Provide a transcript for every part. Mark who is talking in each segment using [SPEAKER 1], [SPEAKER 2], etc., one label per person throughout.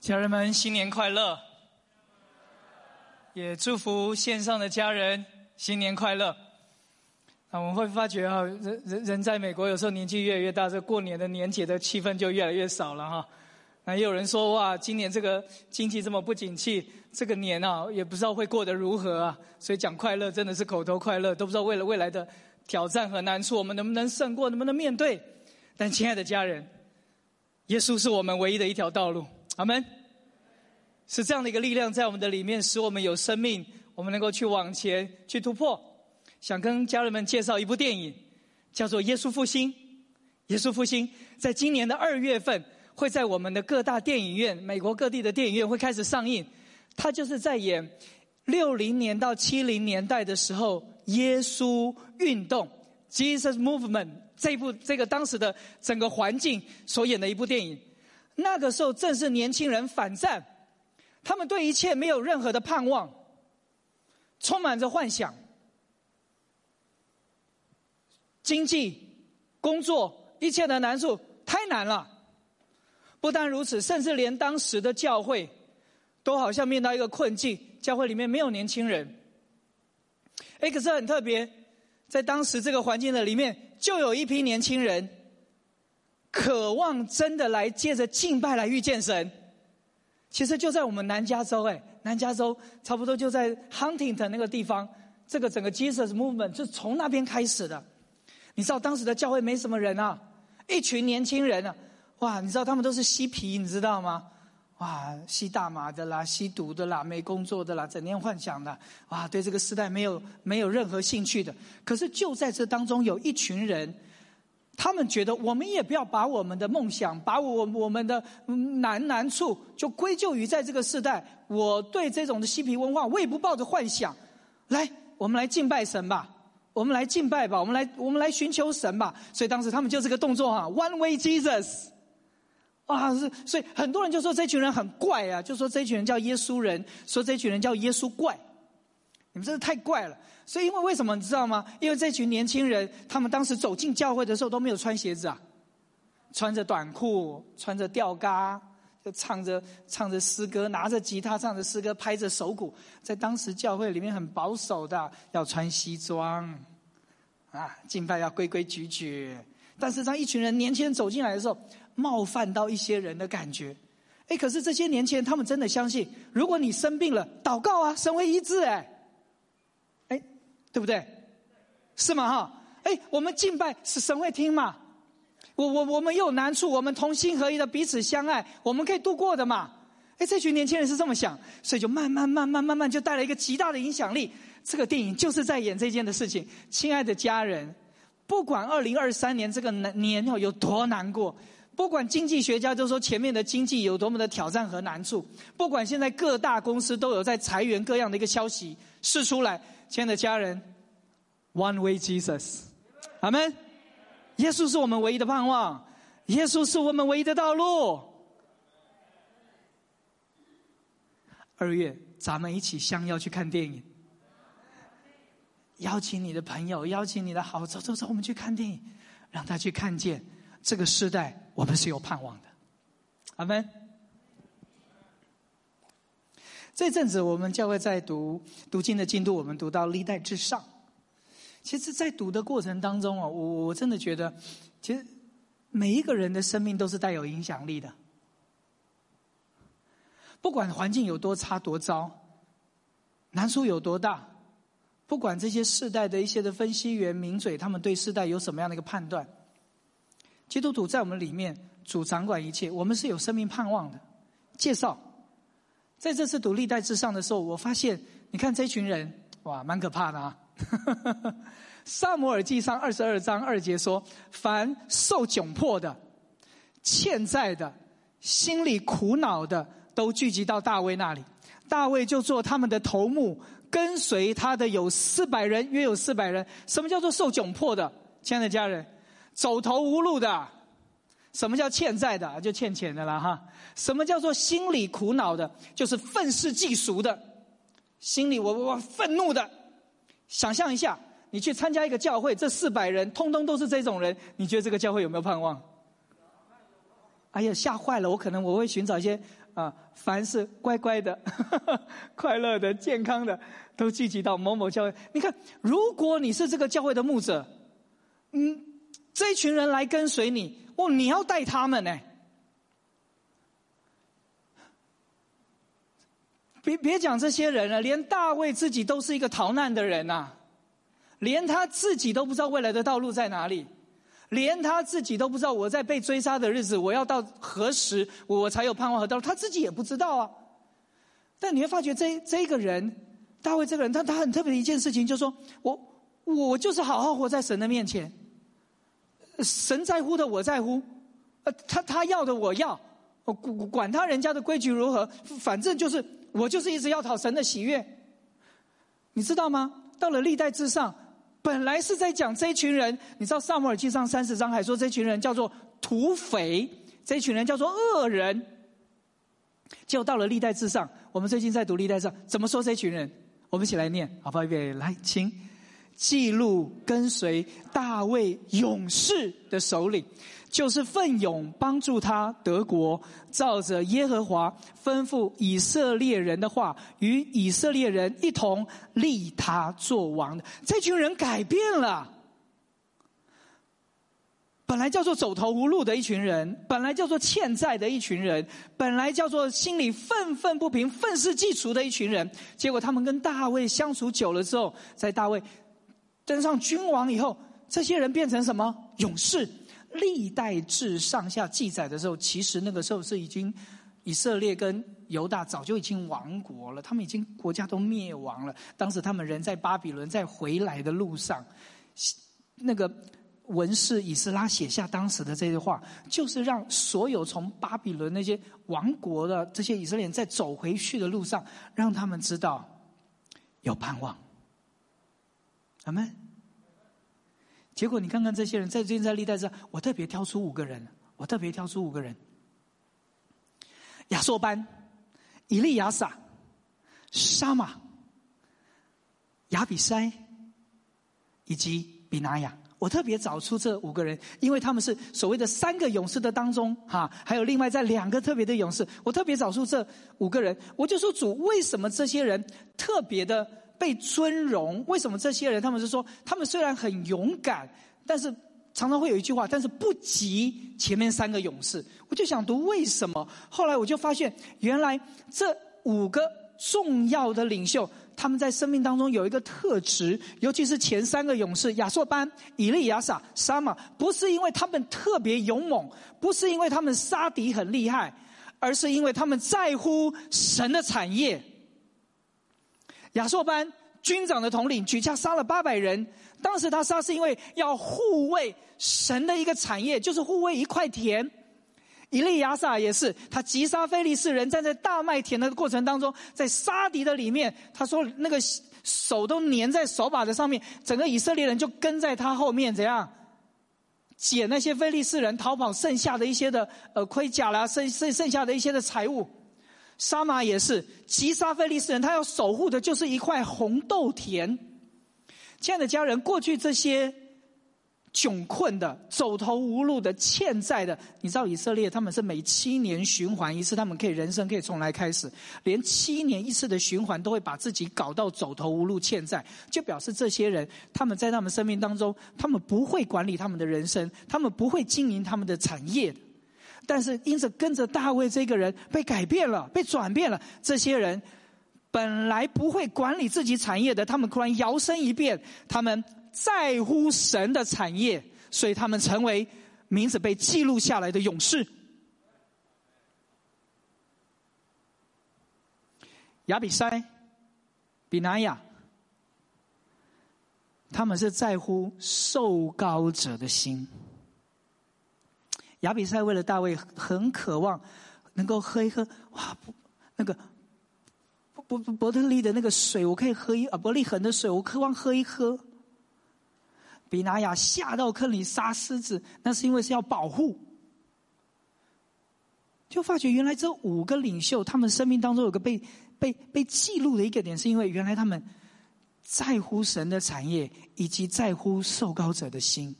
[SPEAKER 1] 家人们，新年快乐！也祝福线上的家人新年快乐。啊，我们会发觉哈，人人人在美国，有时候年纪越来越大，这过年的年节的气氛就越来越少了哈。那也有人说哇，今年这个经济这么不景气，这个年啊，也不知道会过得如何啊。所以讲快乐真的是口头快乐，都不知道为了未来的挑战和难处，我们能不能胜过，能不能面对？但亲爱的家人，耶稣是我们唯一的一条道路。阿门。是这样的一个力量在我们的里面，使我们有生命，我们能够去往前去突破。想跟家人们介绍一部电影，叫做《耶稣复兴》。耶稣复兴在今年的二月份会在我们的各大电影院，美国各地的电影院会开始上映。他就是在演六零年到七零年代的时候，耶稣运动 （Jesus Movement） 这部这个当时的整个环境所演的一部电影。那个时候正是年轻人反战。他们对一切没有任何的盼望，充满着幻想。经济、工作一切的难处太难了。不但如此，甚至连当时的教会都好像面到一个困境，教会里面没有年轻人。哎，可是很特别，在当时这个环境的里面，就有一批年轻人渴望真的来借着敬拜来遇见神。其实就在我们南加州，哎，南加州差不多就在 Huntington 那个地方，这个整个 Jesus Movement 就从那边开始的。你知道当时的教会没什么人啊，一群年轻人啊，哇，你知道他们都是嬉皮，你知道吗？哇，吸大麻的啦，吸毒的啦，没工作的啦，整天幻想的，哇，对这个时代没有没有任何兴趣的。可是就在这当中，有一群人。他们觉得，我们也不要把我们的梦想，把我我们的难难处，就归咎于在这个时代。我对这种的嬉皮文化，我也不抱着幻想。来，我们来敬拜神吧，我们来敬拜吧，我们来我们来寻求神吧。所以当时他们就这个动作哈，One Way Jesus，啊是，所以很多人就说这群人很怪啊，就说这群人叫耶稣人，说这群人叫耶稣怪，你们真的太怪了。所以，因为为什么你知道吗？因为这群年轻人，他们当时走进教会的时候都没有穿鞋子啊，穿着短裤，穿着吊嘎，就唱着唱着诗歌，拿着吉他唱着诗歌，拍着手鼓。在当时教会里面很保守的，要穿西装，啊，敬拜要规规矩矩。但是当一群人年轻人走进来的时候，冒犯到一些人的感觉。哎，可是这些年轻人他们真的相信，如果你生病了，祷告啊，神会医治哎。对不对？是吗？哈！哎，我们敬拜是神会听嘛？我我我们有难处，我们同心合一的彼此相爱，我们可以度过的嘛？哎，这群年轻人是这么想，所以就慢慢慢慢慢慢就带来一个极大的影响力。这个电影就是在演这件的事情。亲爱的家人，不管二零二三年这个年哦有多难过，不管经济学家都说前面的经济有多么的挑战和难处，不管现在各大公司都有在裁员各样的一个消息释出来。亲爱的家人，One Way Jesus，阿门。耶稣是我们唯一的盼望，耶稣是我们唯一的道路。二月，咱们一起相邀去看电影，邀请你的朋友，邀请你的好走走走，我们去看电影，让他去看见这个时代，我们是有盼望的。阿门。这阵子我们教会在读读经的进度，我们读到历代至上。其实，在读的过程当中啊，我我真的觉得，其实每一个人的生命都是带有影响力的。不管环境有多差多糟，难处有多大，不管这些世代的一些的分析员名嘴，他们对世代有什么样的一个判断，基督徒在我们里面主掌管一切，我们是有生命盼望的。介绍。在这次读历代至上的时候，我发现，你看这群人，哇，蛮可怕的啊！萨摩尔记上二十二章二节说：“凡受窘迫的、欠债的、心里苦恼的，都聚集到大卫那里。大卫就做他们的头目，跟随他的有四百人，约有四百人。什么叫做受窘迫的？亲爱的家人，走投无路的。”什么叫欠债的？就欠钱的啦哈。什么叫做心里苦恼的？就是愤世嫉俗的，心里我我愤怒的。想象一下，你去参加一个教会，这四百人通通都是这种人，你觉得这个教会有没有盼望？哎呀，吓坏了！我可能我会寻找一些啊，凡是乖乖的、快乐的、健康的，都聚集到某某教会。你看，如果你是这个教会的牧者，嗯，这一群人来跟随你，哦，你要带他们呢。别别讲这些人了，连大卫自己都是一个逃难的人呐，连他自己都不知道未来的道路在哪里。连他自己都不知道，我在被追杀的日子，我要到何时，我才有盼望和道路？他自己也不知道啊。但你会发觉，这这个人，大卫这个人，他他很特别的一件事情，就是说我我就是好好活在神的面前，神在乎的我在乎，呃，他他要的我要，管管他人家的规矩如何，反正就是我就是一直要讨神的喜悦。你知道吗？到了历代之上。本来是在讲这群人，你知道《萨母尔记上》三十章还说这群人叫做土匪，这群人叫做恶人。结果到了历代之上，我们最近在读历代上怎么说这群人？我们一起来念，好不好？预备，来，请记录跟随大卫勇士的首领。就是奋勇帮助他德国，照着耶和华吩咐以色列人的话，与以色列人一同立他做王的这群人改变了。本来叫做走投无路的一群人，本来叫做欠债的一群人，本来叫做心里愤愤不平、愤世嫉俗的一群人，结果他们跟大卫相处久了之后，在大卫登上君王以后，这些人变成什么勇士？历代志上下记载的时候，其实那个时候是已经以色列跟犹大早就已经亡国了，他们已经国家都灭亡了。当时他们人在巴比伦，在回来的路上，那个文士以斯拉写下当时的这些话，就是让所有从巴比伦那些亡国的这些以色列人在走回去的路上，让他们知道有盼望。阿门。结果你看看这些人，在最近在历代上，我特别挑出五个人，我特别挑出五个人：亚硕班、以利亚撒、沙马、亚比塞以及比拿雅。我特别找出这五个人，因为他们是所谓的三个勇士的当中，哈，还有另外在两个特别的勇士。我特别找出这五个人，我就说主，为什么这些人特别的？被尊荣，为什么这些人他们是说，他们虽然很勇敢，但是常常会有一句话，但是不及前面三个勇士。我就想读为什么，后来我就发现，原来这五个重要的领袖，他们在生命当中有一个特质，尤其是前三个勇士亚瑟班、以利亚撒、沙马，不是因为他们特别勇猛，不是因为他们杀敌很厉害，而是因为他们在乎神的产业。亚硕班军长的统领举家杀了八百人。当时他杀是因为要护卫神的一个产业，就是护卫一块田。以利亚撒也是，他击杀非利士人，站在大麦田的过程当中，在杀敌的里面，他说那个手都粘在手把的上面，整个以色列人就跟在他后面，怎样捡那些非利士人逃跑剩下的一些的呃盔甲啦，剩剩剩下的一些的财物。沙马也是，击杀菲利斯人，他要守护的就是一块红豆田。亲爱的家人，过去这些窘困的、走投无路的、欠债的，你知道以色列他们是每七年循环一次，他们可以人生可以重来开始，连七年一次的循环都会把自己搞到走投无路、欠债，就表示这些人他们在他们生命当中，他们不会管理他们的人生，他们不会经营他们的产业。但是，因着跟着大卫这个人被改变了，被转变了。这些人本来不会管理自己产业的，他们突然摇身一变，他们在乎神的产业，所以他们成为名字被记录下来的勇士。亚比塞、比拿雅，他们是在乎受高者的心。亚比赛为了大卫很渴望能够喝一喝，哇，那个伯伯伯特利的那个水，我可以喝一啊伯利恒的水，我渴望喝一喝。比拿雅下到坑里杀狮子，那是因为是要保护。就发觉原来这五个领袖，他们生命当中有个被被被记录的一个点，是因为原来他们在乎神的产业，以及在乎受高者的心。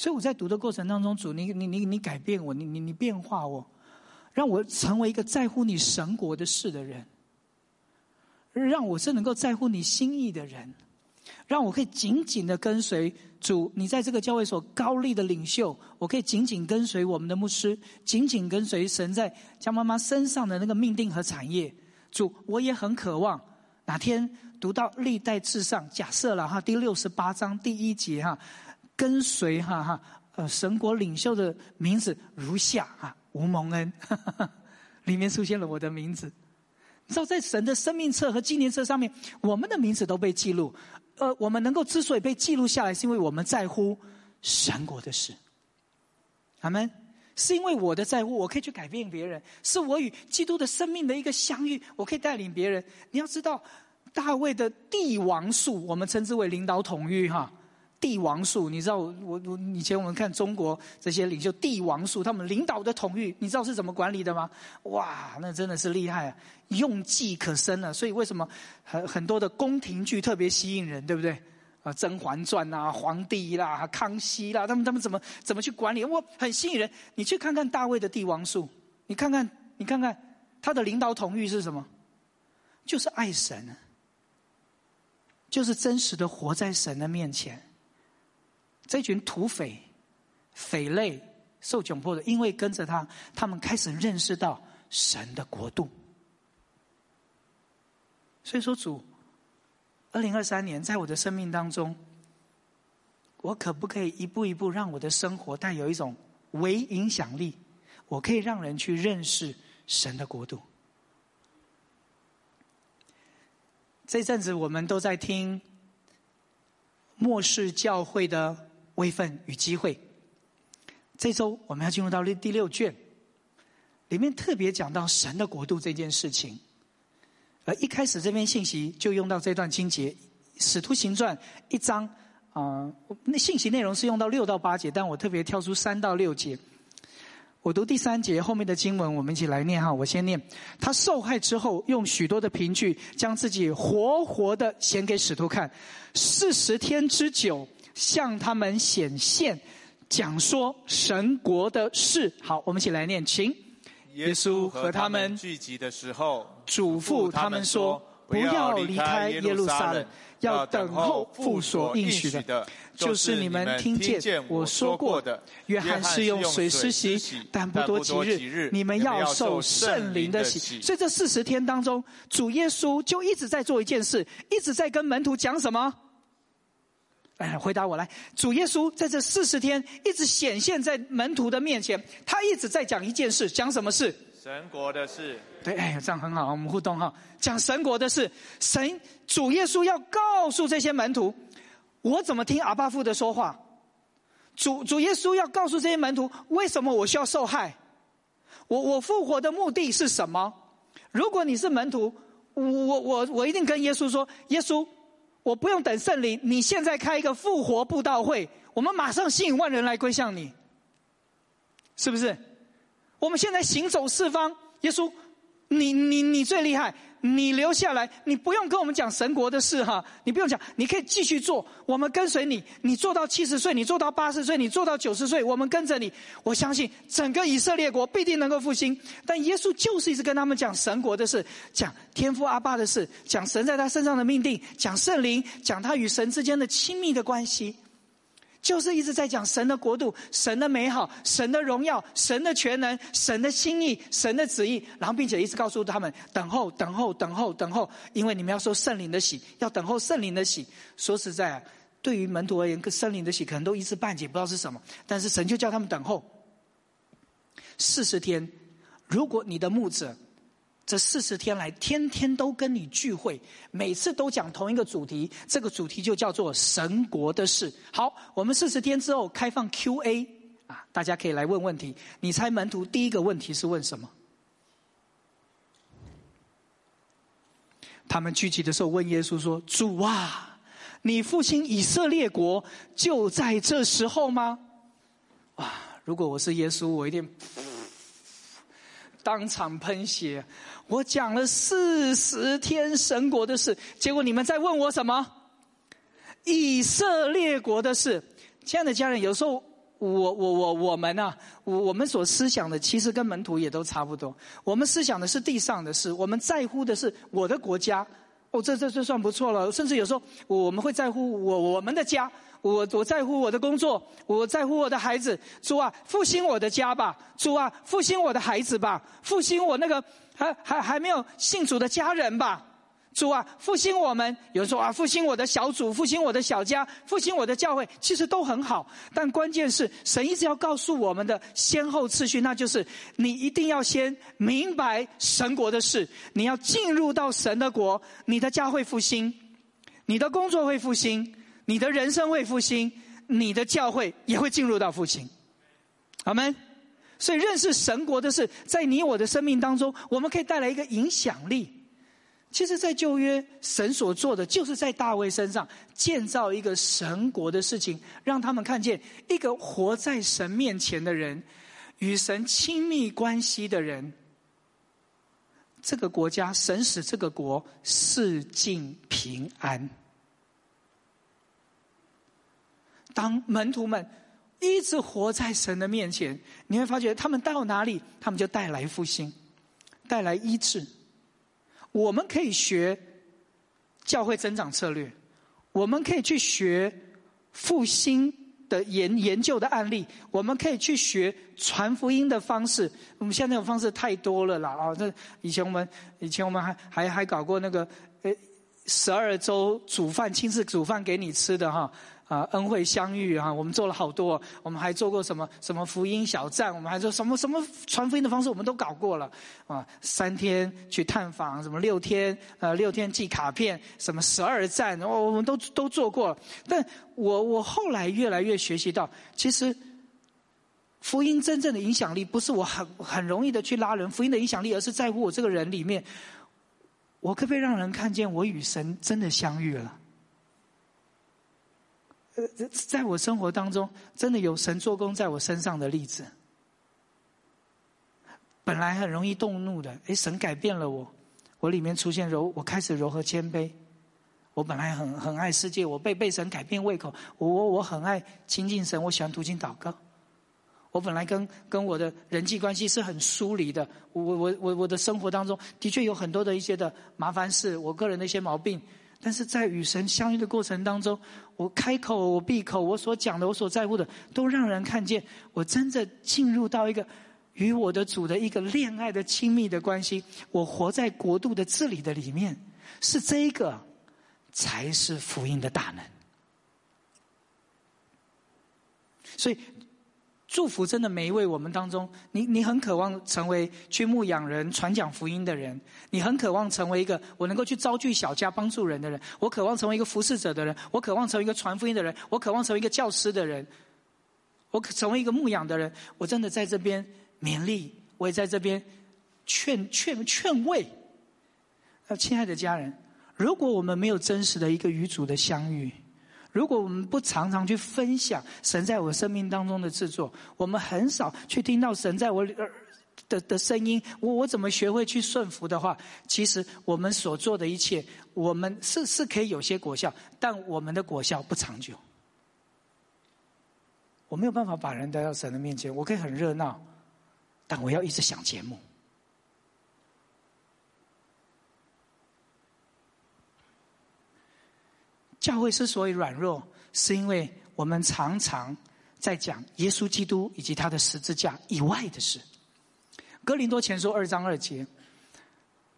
[SPEAKER 1] 所以我在读的过程当中，主，你你你你改变我，你你你变化我，让我成为一个在乎你神国的事的人，让我是能够在乎你心意的人，让我可以紧紧的跟随主。你在这个教会所高立的领袖，我可以紧紧跟随我们的牧师，紧紧跟随神在江妈妈身上的那个命定和产业。主，我也很渴望哪天读到历代至上，假设了哈第六十八章第一节哈，跟随哈哈呃神国领袖的名字如下哈。吴蒙恩，里面出现了我的名字。你知道，在神的生命册和纪念册上面，我们的名字都被记录。呃，我们能够之所以被记录下来，是因为我们在乎神国的事。阿门。是因为我的在乎，我可以去改变别人。是我与基督的生命的一个相遇，我可以带领别人。你要知道，大卫的帝王术，我们称之为领导统御，哈。帝王术，你知道我我以前我们看中国这些领袖帝王术，他们领导的统御，你知道是怎么管理的吗？哇，那真的是厉害，啊，用计可深啊！所以为什么很很多的宫廷剧特别吸引人，对不对？啊，《甄嬛传》啊，皇帝啦，康熙啦，他们他们怎么怎么去管理？我，很吸引人。你去看看大卫的帝王术，你看看你看看他的领导统御是什么？就是爱神，就是真实的活在神的面前。这群土匪、匪类受窘迫的，因为跟着他，他们开始认识到神的国度。所以说，主，二零二三年在我的生命当中，我可不可以一步一步让我的生活带有一种微影响力？我可以让人去认识神的国度。这阵子我们都在听末世教会的。位分与机会。这周我们要进入到第第六卷，里面特别讲到神的国度这件事情。而一开始这篇信息就用到这段经节，《使徒行传》一章啊，那信息内容是用到六到八节，但我特别挑出三到六节。我读第三节后面的经文，我们一起来念哈。我先念：他受害之后，用许多的凭据，将自己活活的显给使徒看，四十天之久。向他们显现，讲说神国的事。好，我们一起来念，请。
[SPEAKER 2] 耶稣和他们聚集的时候，
[SPEAKER 1] 嘱咐他们说：“不要离开耶路撒冷，要等候父所应许的，就是你们听见我说过的。约翰是用水施洗，但不多几日，你们要受圣灵的洗。所以这四十天当中，主耶稣就一直在做一件事，一直在跟门徒讲什么？”哎，回答我来！主耶稣在这四十天一直显现在门徒的面前，他一直在讲一件事，讲什么事？
[SPEAKER 2] 神国的事。
[SPEAKER 1] 对，哎，这样很好，我们互动哈，讲神国的事。神主耶稣要告诉这些门徒，我怎么听阿巴父的说话？主主耶稣要告诉这些门徒，为什么我需要受害？我我复活的目的是什么？如果你是门徒，我我我一定跟耶稣说，耶稣。我不用等圣灵，你现在开一个复活布道会，我们马上吸引万人来归向你，是不是？我们现在行走四方，耶稣，你你你最厉害。你留下来，你不用跟我们讲神国的事哈，你不用讲，你可以继续做，我们跟随你，你做到七十岁，你做到八十岁，你做到九十岁，我们跟着你，我相信整个以色列国必定能够复兴。但耶稣就是一直跟他们讲神国的事，讲天父阿爸的事，讲神在他身上的命定，讲圣灵，讲他与神之间的亲密的关系。就是一直在讲神的国度、神的美好、神的荣耀、神的全能、神的心意、神的旨意，然后并且一直告诉他们等候、等候、等候、等候，因为你们要受圣灵的喜，要等候圣灵的喜。说实在啊，对于门徒而言，圣灵的喜可能都一知半解，不知道是什么。但是神就叫他们等候四十天。如果你的牧者。这四十天来，天天都跟你聚会，每次都讲同一个主题，这个主题就叫做神国的事。好，我们四十天之后开放 Q&A 啊，大家可以来问问题。你猜门徒第一个问题是问什么？他们聚集的时候问耶稣说：“主啊，你复兴以色列国就在这时候吗？”哇！如果我是耶稣，我一定。当场喷血！我讲了四十天神国的事，结果你们在问我什么？以色列国的事。亲爱的家人，有时候我我我我们啊，我我们所思想的其实跟门徒也都差不多。我们思想的是地上的事，我们在乎的是我的国家。哦，这这这算不错了。甚至有时候我们会在乎我我们的家，我我在乎我的工作，我在乎我的孩子。主啊，复兴我的家吧！主啊，复兴我的孩子吧！复兴我那个还还还没有信主的家人吧！主啊，复兴我们！有人说啊，复兴我的小组，复兴我的小家，复兴我的教会，其实都很好。但关键是，神一直要告诉我们的先后次序，那就是你一定要先明白神国的事，你要进入到神的国，你的家会复兴，你的工作会复兴，你的人生会复兴，你的教会也会进入到复兴。好们，所以认识神国的事，在你我的生命当中，我们可以带来一个影响力。其实，在旧约，神所做的就是在大卫身上建造一个神国的事情，让他们看见一个活在神面前的人，与神亲密关系的人。这个国家，神使这个国世尽平安。当门徒们一直活在神的面前，你会发觉他们到哪里，他们就带来复兴，带来医治。我们可以学教会增长策略，我们可以去学复兴的研研究的案例，我们可以去学传福音的方式。我们现在那种方式太多了啦啊！这以前我们以前我们还还还搞过那个呃十二周煮饭亲自煮饭给你吃的哈。啊，恩惠相遇啊！我们做了好多，我们还做过什么什么福音小站，我们还做什么什么传福音的方式，我们都搞过了啊。三天去探访，什么六天呃六天寄卡片，什么十二站，我我们都都做过了。但我我后来越来越学习到，其实福音真正的影响力不是我很很容易的去拉人，福音的影响力，而是在乎我这个人里面，我可不可以让人看见我与神真的相遇了？呃在我生活当中，真的有神做工在我身上的例子。本来很容易动怒的，哎，神改变了我，我里面出现柔，我开始柔和谦卑。我本来很很爱世界，我被被神改变胃口，我我我很爱亲近神，我喜欢读经祷告。我本来跟跟我的人际关系是很疏离的，我我我我的生活当中的确有很多的一些的麻烦事，我个人的一些毛病。但是在与神相遇的过程当中，我开口，我闭口，我所讲的，我所在乎的，都让人看见我真正进入到一个与我的主的一个恋爱的亲密的关系。我活在国度的治理的里面，是这个才是福音的大能。所以。祝福真的每一位我们当中，你你很渴望成为去牧养人、传讲福音的人，你很渴望成为一个我能够去招聚小家、帮助人的人。我渴望成为一个服侍者的人，我渴望成为一个传福音的人，我渴望成为一个教师的人，我可成为一个牧养的人。我真的在这边勉励，我也在这边劝劝劝慰。呃，亲爱的家人，如果我们没有真实的一个与主的相遇，如果我们不常常去分享神在我生命当中的制作，我们很少去听到神在我耳的的声音，我我怎么学会去顺服的话，其实我们所做的一切，我们是是可以有些果效，但我们的果效不长久。我没有办法把人带到神的面前，我可以很热闹，但我要一直想节目。教会之所以软弱，是因为我们常常在讲耶稣基督以及他的十字架以外的事。哥林多前书二章二节，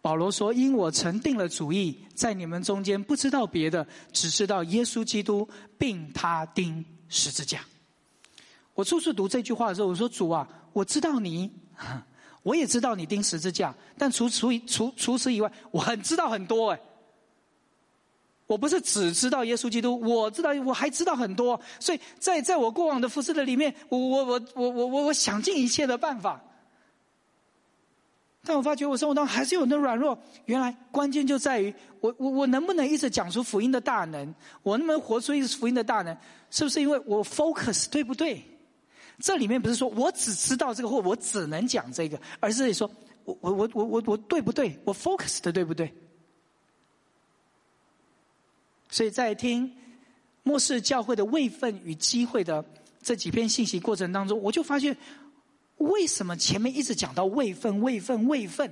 [SPEAKER 1] 保罗说：“因我曾定了主意，在你们中间不知道别的，只知道耶稣基督，并他钉十字架。”我初次读这句话的时候，我说：“主啊，我知道你，我也知道你钉十字架，但除除除除此以外，我很知道很多。”哎。我不是只知道耶稣基督，我知道我还知道很多，所以在在我过往的服饰的里面，我我我我我我我想尽一切的办法，但我发觉我生活当中还是有那软弱。原来关键就在于我我我能不能一直讲出福音的大能，我能不能活出一个福音的大能，是不是因为我 focus 对不对？这里面不是说我只知道这个或我只能讲这个，而是说我我我我我我对不对？我 focus 的对不对？所以在听末世教会的位分与机会的这几篇信息过程当中，我就发现，为什么前面一直讲到位分、位分、位分？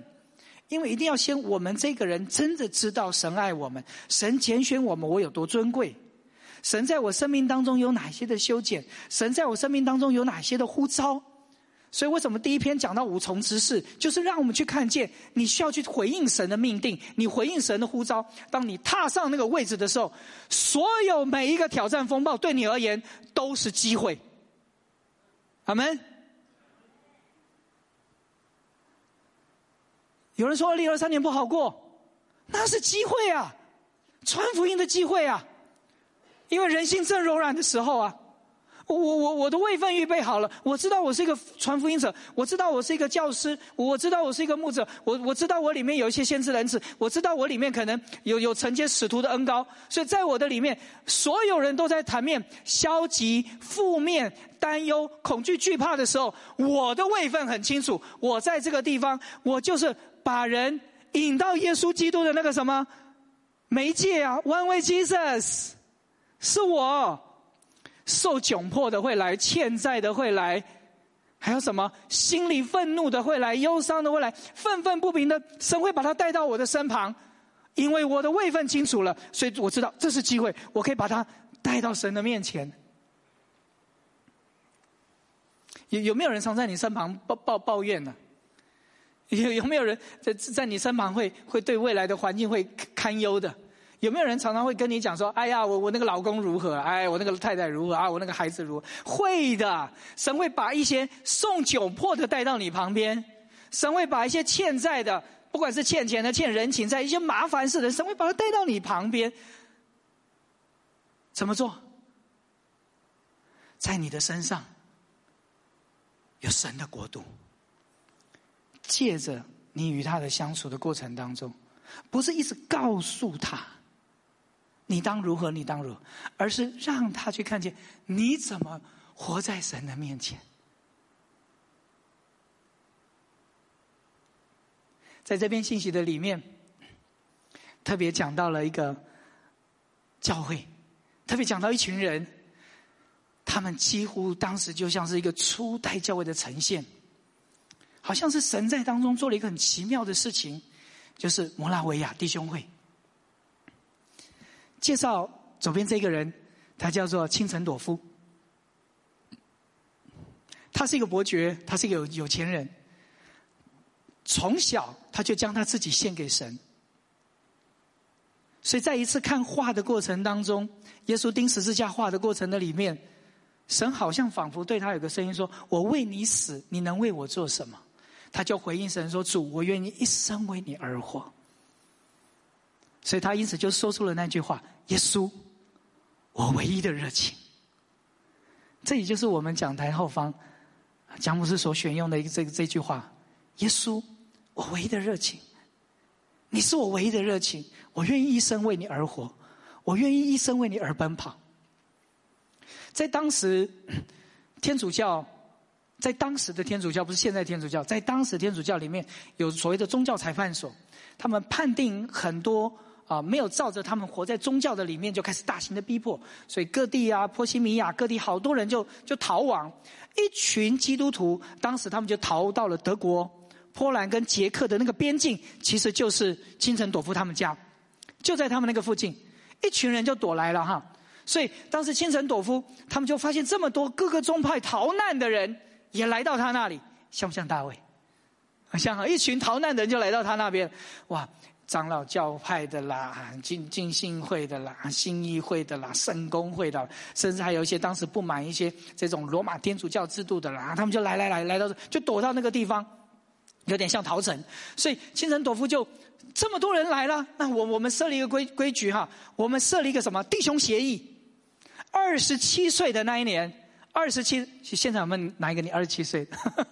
[SPEAKER 1] 因为一定要先我们这个人真的知道神爱我们，神拣选我们，我有多尊贵。神在我生命当中有哪些的修剪？神在我生命当中有哪些的呼召？所以为什么第一篇讲到五重之事，就是让我们去看见，你需要去回应神的命定，你回应神的呼召。当你踏上那个位置的时候，所有每一个挑战风暴对你而言都是机会。阿门。有人说二零二三年不好过，那是机会啊，传福音的机会啊。因为人性正柔软的时候啊，我我我的位份预备好了，我知道我是一个传福音者，我知道我是一个教师，我知道我是一个牧者，我我知道我里面有一些先知人子，我知道我里面可能有有承接使徒的恩高，所以在我的里面，所有人都在谈面消极、负面、担忧、恐惧、惧怕的时候，我的位份很清楚，我在这个地方，我就是把人引到耶稣基督的那个什么媒介啊，One Way Jesus。是我受窘迫的会来，欠债的会来，还有什么心里愤怒的会来，忧伤的会来，愤愤不平的神会把他带到我的身旁，因为我的位分清楚了，所以我知道这是机会，我可以把他带到神的面前。有有没有人常在你身旁抱抱抱怨呢？有有没有人在在你身旁会会对未来的环境会堪忧的？有没有人常常会跟你讲说：“哎呀，我我那个老公如何？哎，我那个太太如何啊？我那个孩子如何？”会的，神会把一些送窘迫的带到你旁边，神会把一些欠债的，不管是欠钱的、欠人情债、一些麻烦事的，神会把他带到你旁边。怎么做？在你的身上有神的国度，借着你与他的相处的过程当中，不是一直告诉他。你当如何？你当如何？而是让他去看见你怎么活在神的面前。在这篇信息的里面，特别讲到了一个教会，特别讲到一群人，他们几乎当时就像是一个初代教会的呈现，好像是神在当中做了一个很奇妙的事情，就是摩拉维亚弟兄会。介绍左边这个人，他叫做清晨朵夫。他是一个伯爵，他是一个有有钱人。从小他就将他自己献给神。所以在一次看画的过程当中，耶稣钉十字架画的过程的里面，神好像仿佛对他有个声音说：“我为你死，你能为我做什么？”他就回应神说：“主，我愿意一生为你而活。”所以他因此就说出了那句话：“耶稣，我唯一的热情。”这也就是我们讲台后方蒋牧师所选用的一个这个这句话：“耶稣，我唯一的热情，你是我唯一的热情，我愿意一生为你而活，我愿意一生为你而奔跑。”在当时，天主教，在当时的天主教不是现在天主教，在当时天主教里面有所谓的宗教裁判所，他们判定很多。啊，没有照着他们活在宗教的里面，就开始大型的逼迫，所以各地啊，波西米亚各地好多人就就逃亡。一群基督徒，当时他们就逃到了德国、波兰跟捷克的那个边境，其实就是清晨朵夫他们家，就在他们那个附近，一群人就躲来了哈。所以当时清晨朵夫他们就发现这么多各个宗派逃难的人也来到他那里，像不像大卫？像啊一群逃难的人就来到他那边，哇！长老教派的啦，进进信会的啦，新义会的啦，圣公会的，甚至还有一些当时不满一些这种罗马天主教制度的啦，他们就来来来来到，就躲到那个地方，有点像逃城。所以清晨朵夫就这么多人来了，那我我们设立一个规规矩哈，我们设立一个什么弟兄协议？二十七岁的那一年。二十七，现场我们哪一个？你二十七岁？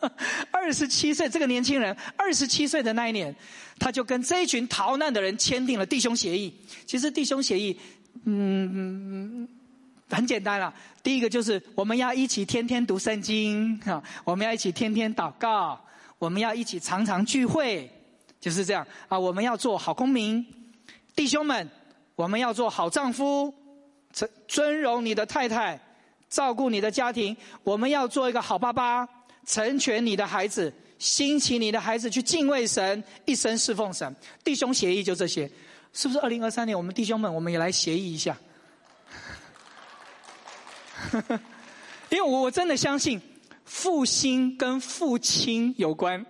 [SPEAKER 1] 二十七岁，这个年轻人，二十七岁的那一年，他就跟这一群逃难的人签订了弟兄协议。其实弟兄协议，嗯，很简单了。第一个就是我们要一起天天读圣经，哈，我们要一起天天祷告，我们要一起常常聚会，就是这样啊。我们要做好公民，弟兄们，我们要做好丈夫，尊尊荣你的太太。照顾你的家庭，我们要做一个好爸爸，成全你的孩子，兴起你的孩子去敬畏神，一生侍奉神。弟兄协议就这些，是不是？二零二三年，我们弟兄们，我们也来协议一下。因为我我真的相信，复兴跟父亲有关。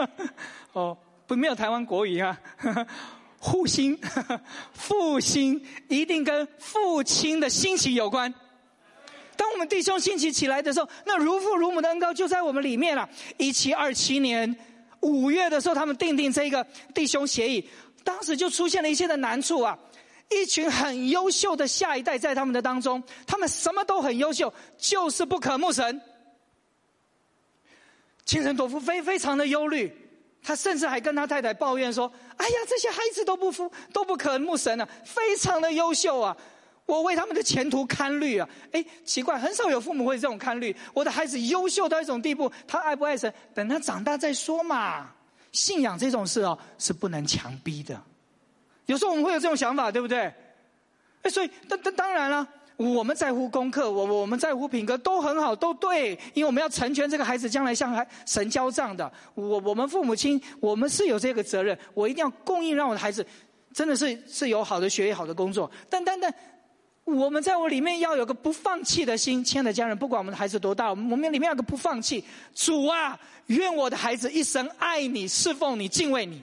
[SPEAKER 1] 哦，不，没有台湾国语啊。复兴，复兴一定跟父亲的兴起有关。当我们弟兄兴起起来的时候，那如父如母的恩高就在我们里面了。一七二七年五月的时候，他们订定这个弟兄协议，当时就出现了一些的难处啊。一群很优秀的下一代在他们的当中，他们什么都很优秀，就是不可慕神。清晨朵夫非非常的忧虑。他甚至还跟他太太抱怨说：“哎呀，这些孩子都不服，都不可慕神啊，非常的优秀啊！我为他们的前途堪虑啊！哎，奇怪，很少有父母会这种堪虑。我的孩子优秀到一种地步，他爱不爱神，等他长大再说嘛。信仰这种事哦，是不能强逼的。有时候我们会有这种想法，对不对？哎，所以当当当然了。”我们在乎功课，我我们在乎品格，都很好，都对，因为我们要成全这个孩子将来向神交账的。我我们父母亲，我们是有这个责任，我一定要供应让我的孩子，真的是是有好的学业、好的工作。但但但，我们在我里面要有个不放弃的心，亲爱的家人，不管我们的孩子多大，我们里面有个不放弃。主啊，愿我的孩子一生爱你、侍奉你、敬畏你。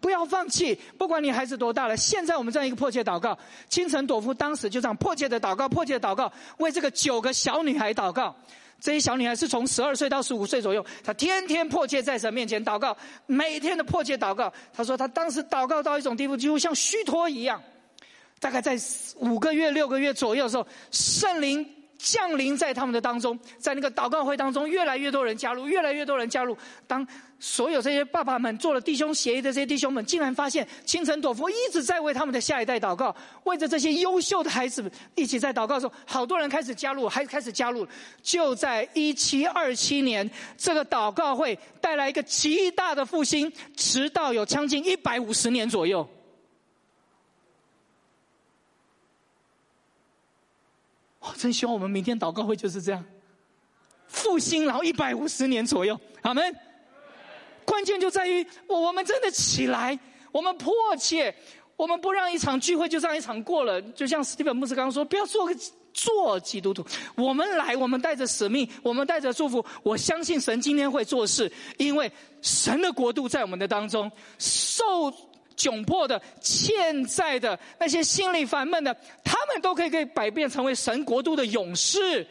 [SPEAKER 1] 不要放弃，不管你孩子多大了。现在我们这样一个迫切祷告，清晨朵夫当时就这样迫切的祷告，迫切的祷告，为这个九个小女孩祷告。这些小女孩是从十二岁到十五岁左右，她天天迫切在神面前祷告，每天的迫切祷告。她说她当时祷告到一种地步，几乎像虚脱一样。大概在五个月、六个月左右的时候，圣灵。降临在他们的当中，在那个祷告会当中，越来越多人加入，越来越多人加入。当所有这些爸爸们做了弟兄协议的这些弟兄们，竟然发现清晨朵夫一直在为他们的下一代祷告，为着这些优秀的孩子一起在祷告的时候，好多人开始加入，还开始加入。就在一七二七年，这个祷告会带来一个极大的复兴，直到有将近一百五十年左右。我真希望我们明天祷告会就是这样，复兴，然后一百五十年左右，阿门。关键就在于我我们真的起来，我们迫切，我们不让一场聚会就这样一场过了。就像史蒂芬牧师刚刚说，不要做个做基督徒，我们来，我们带着使命，我们带着祝福。我相信神今天会做事，因为神的国度在我们的当中，受。窘迫的、欠债的、那些心里烦闷的，他们都可以给改变成为神国度的勇士。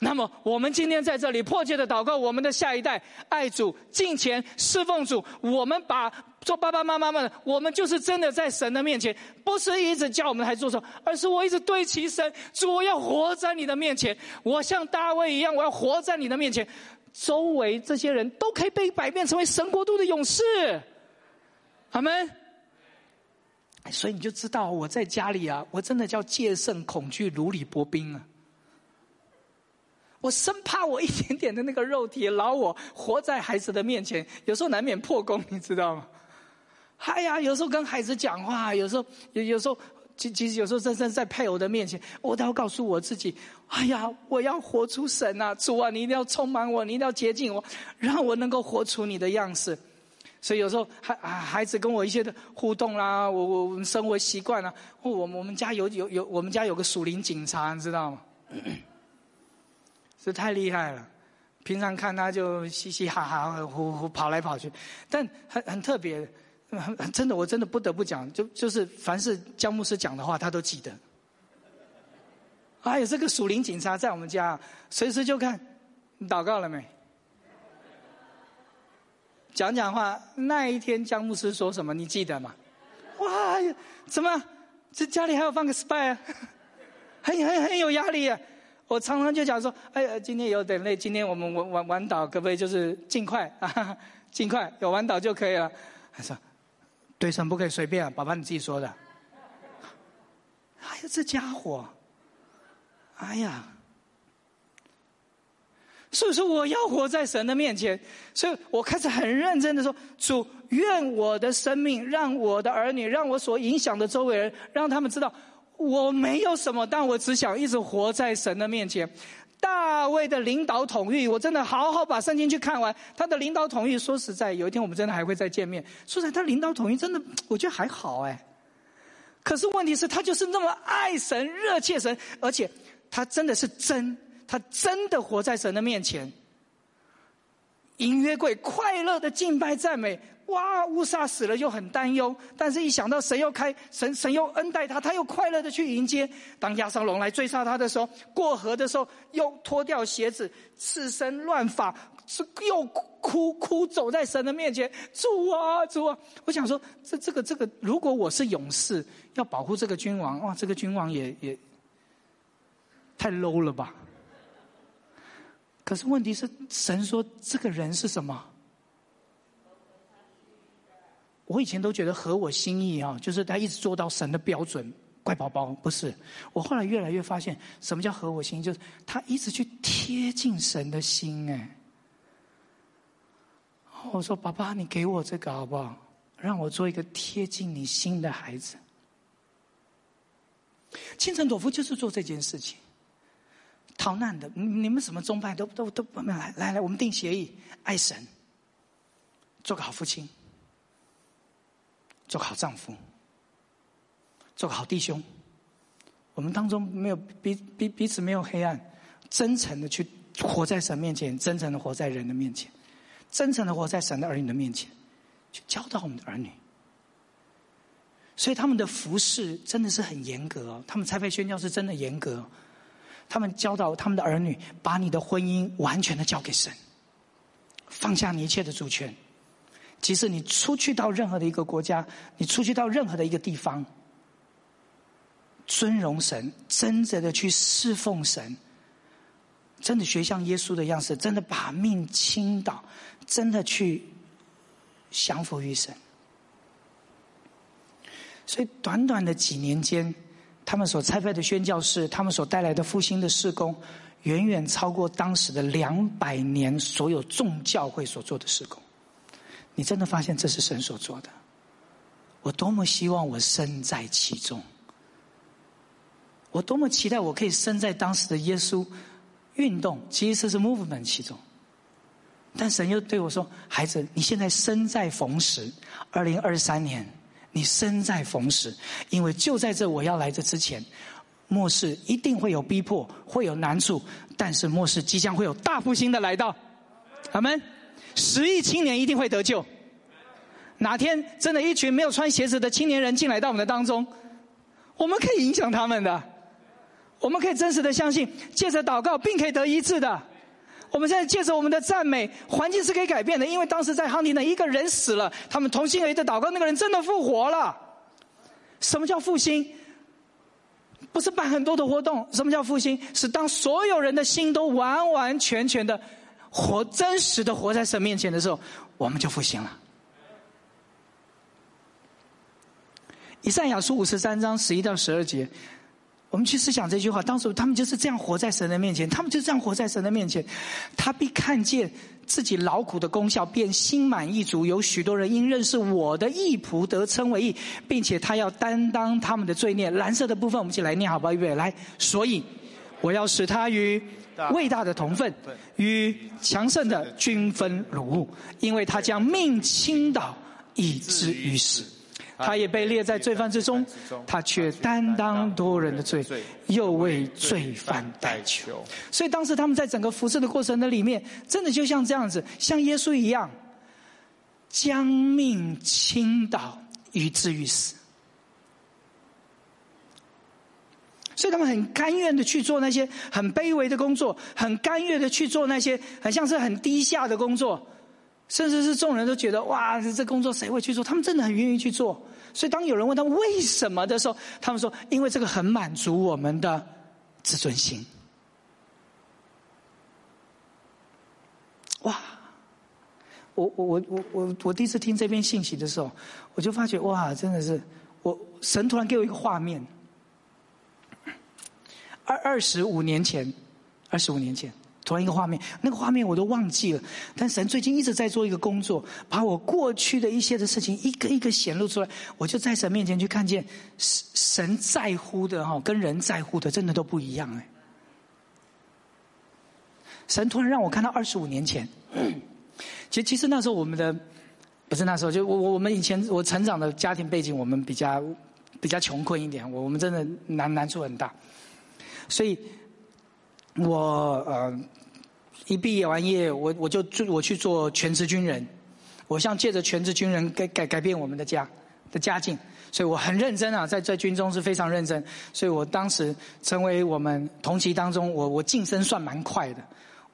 [SPEAKER 1] 那么，我们今天在这里迫切的祷告，我们的下一代爱主、敬虔、侍奉主。我们把做爸爸妈妈们，我们就是真的在神的面前，不是一直叫我们来做错，而是我一直对齐神，主我要活在你的面前，我像大卫一样，我要活在你的面前。周围这些人都可以被改变成为神国度的勇士。阿门。所以你就知道我在家里啊，我真的叫戒慎恐惧如履薄冰啊！我生怕我一点点的那个肉体老我活在孩子的面前，有时候难免破功，你知道吗？哎呀，有时候跟孩子讲话，有时候有有时候，其其实有时候真正在配偶的面前，我都要告诉我自己：哎呀，我要活出神啊！主啊，你一定要充满我，你一定要接近我，让我能够活出你的样式。所以有时候孩孩子跟我一些的互动啦，我我我们生活习惯啦，或我们我们家有有有我们家有个属灵警察，你知道吗？这太厉害了，平常看他就嘻嘻哈哈、呼呼跑来跑去，但很很特别，很真的，我真的不得不讲，就就是凡是姜牧师讲的话，他都记得。还有这个属灵警察在我们家，随时就看，你祷告了没？讲讲话，那一天江牧师说什么？你记得吗？哇，怎么这家里还要放个 spy 啊？很很很有压力啊！我常常就讲说，哎呀，今天有点累，今天我们玩玩玩岛，可不可以就是尽快啊？尽快有玩岛就可以了。他说，对神不可以随便，啊宝宝你自己说的。哎呀，这家伙，哎呀。所以说，我要活在神的面前，所以我开始很认真的说：主，愿我的生命，让我的儿女，让我所影响的周围人，让他们知道，我没有什么，但我只想一直活在神的面前。大卫的领导统御，我真的好好把圣经去看完。他的领导统御，说实在，有一天我们真的还会再见面。说实在，他领导统御真的，我觉得还好哎。可是问题是，他就是那么爱神、热切神，而且他真的是真，他真的活在神的面前。隐约柜快乐的敬拜赞美。哇！乌撒死了又很担忧，但是一想到神又开神神又恩待他，他又快乐的去迎接。当亚撒龙来追杀他的时候，过河的时候又脱掉鞋子，赤身乱发，是又哭哭走在神的面前。主啊主啊！我想说，这这个这个，如果我是勇士，要保护这个君王，哇，这个君王也也太 low 了吧？可是问题是，神说这个人是什么？我以前都觉得合我心意啊，就是他一直做到神的标准，乖宝宝不是。我后来越来越发现，什么叫合我心意，就是他一直去贴近神的心。哎，我说爸爸，你给我这个好不好？让我做一个贴近你心的孩子。清晨朵夫就是做这件事情，逃难的。你们什么宗派都都都不来来来，我们定协议，爱神，做个好父亲。做个好丈夫，做个好弟兄。我们当中没有彼彼彼此没有黑暗，真诚的去活在神面前，真诚的活在人的面前，真诚的活在神的儿女的面前，去教导我们的儿女。所以他们的服饰真的是很严格，他们拆配宣教是真的严格。他们教导他们的儿女，把你的婚姻完全的交给神，放下你一切的主权。即使你出去到任何的一个国家，你出去到任何的一个地方，尊荣神，真正的去侍奉神，真的学像耶稣的样式，真的把命倾倒，真的去降服于神。所以短短的几年间，他们所拆派的宣教士，他们所带来的复兴的事工，远远超过当时的两百年所有众教会所做的事工。你真的发现这是神所做的？我多么希望我身在其中！我多么期待我可以身在当时的耶稣运动，其实是 movement 其中。但神又对我说：“孩子，你现在身在逢时，二零二三年，你身在逢时，因为就在这我要来这之前，末世一定会有逼迫，会有难处，但是末世即将会有大复兴的来到。”阿门。十亿青年一定会得救。哪天真的，一群没有穿鞋子的青年人进来到我们的当中，我们可以影响他们的。我们可以真实的相信，借着祷告，并可以得医治的。我们现在借着我们的赞美，环境是可以改变的。因为当时在哈尼的一个人死了，他们同心合一的祷告，那个人真的复活了。什么叫复兴？不是办很多的活动。什么叫复兴？是当所有人的心都完完全全的。活真实的活在神面前的时候，我们就复兴了。以赛亚书五十三章十一到十二节，我们去思想这句话。当时他们就是这样活在神的面前，他们就这样活在神的面前。他必看见自己劳苦的功效，便心满意足。有许多人因认识我的义仆得称为义，并且他要担当他们的罪孽。蓝色的部分，我们一起来念好不好？预备来。所以我要使他与。伟大的同分与强盛的均分如物，因为他将命倾倒，以至于死。他也被列在罪犯之中，他却担当多人的罪，又为罪犯代求。所以当时他们在整个服侍的过程的里面，真的就像这样子，像耶稣一样，将命倾倒，以至于死。所以他们很甘愿的去做那些很卑微的工作，很甘愿的去做那些很像是很低下的工作，甚至是众人都觉得哇，这工作谁会去做？他们真的很愿意去做。所以当有人问他为什么的时候，他们说：因为这个很满足我们的自尊心。哇！我我我我我我第一次听这篇信息的时候，我就发觉哇，真的是我神突然给我一个画面。二二十五年前，二十五年前，突然一个画面，那个画面我都忘记了。但神最近一直在做一个工作，把我过去的一些的事情一个一个显露出来。我就在神面前去看见，神在乎的哈，跟人在乎的真的都不一样哎。神突然让我看到二十五年前，其实其实那时候我们的不是那时候，就我我我们以前我成长的家庭背景，我们比较比较穷困一点，我我们真的难难处很大，所以，我呃。一毕业完业，我我就做我去做全职军人，我想借着全职军人改改改变我们的家的家境，所以我很认真啊，在在军中是非常认真，所以我当时成为我们同期当中，我我晋升算蛮快的，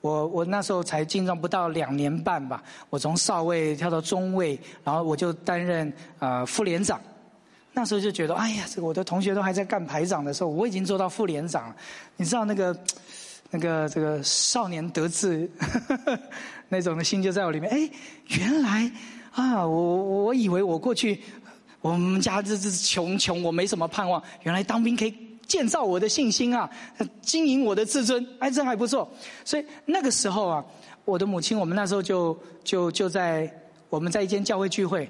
[SPEAKER 1] 我我那时候才进入不到两年半吧，我从少尉跳到中尉，然后我就担任啊副连长，那时候就觉得哎呀，这个我的同学都还在干排长的时候，我已经做到副连长了，你知道那个。那个这个少年得志 那种的心就在我里面。哎，原来啊，我我以为我过去我们家这这穷穷，我没什么盼望。原来当兵可以建造我的信心啊，经营我的自尊，哎，这还不错。所以那个时候啊，我的母亲，我们那时候就就就在我们在一间教会聚会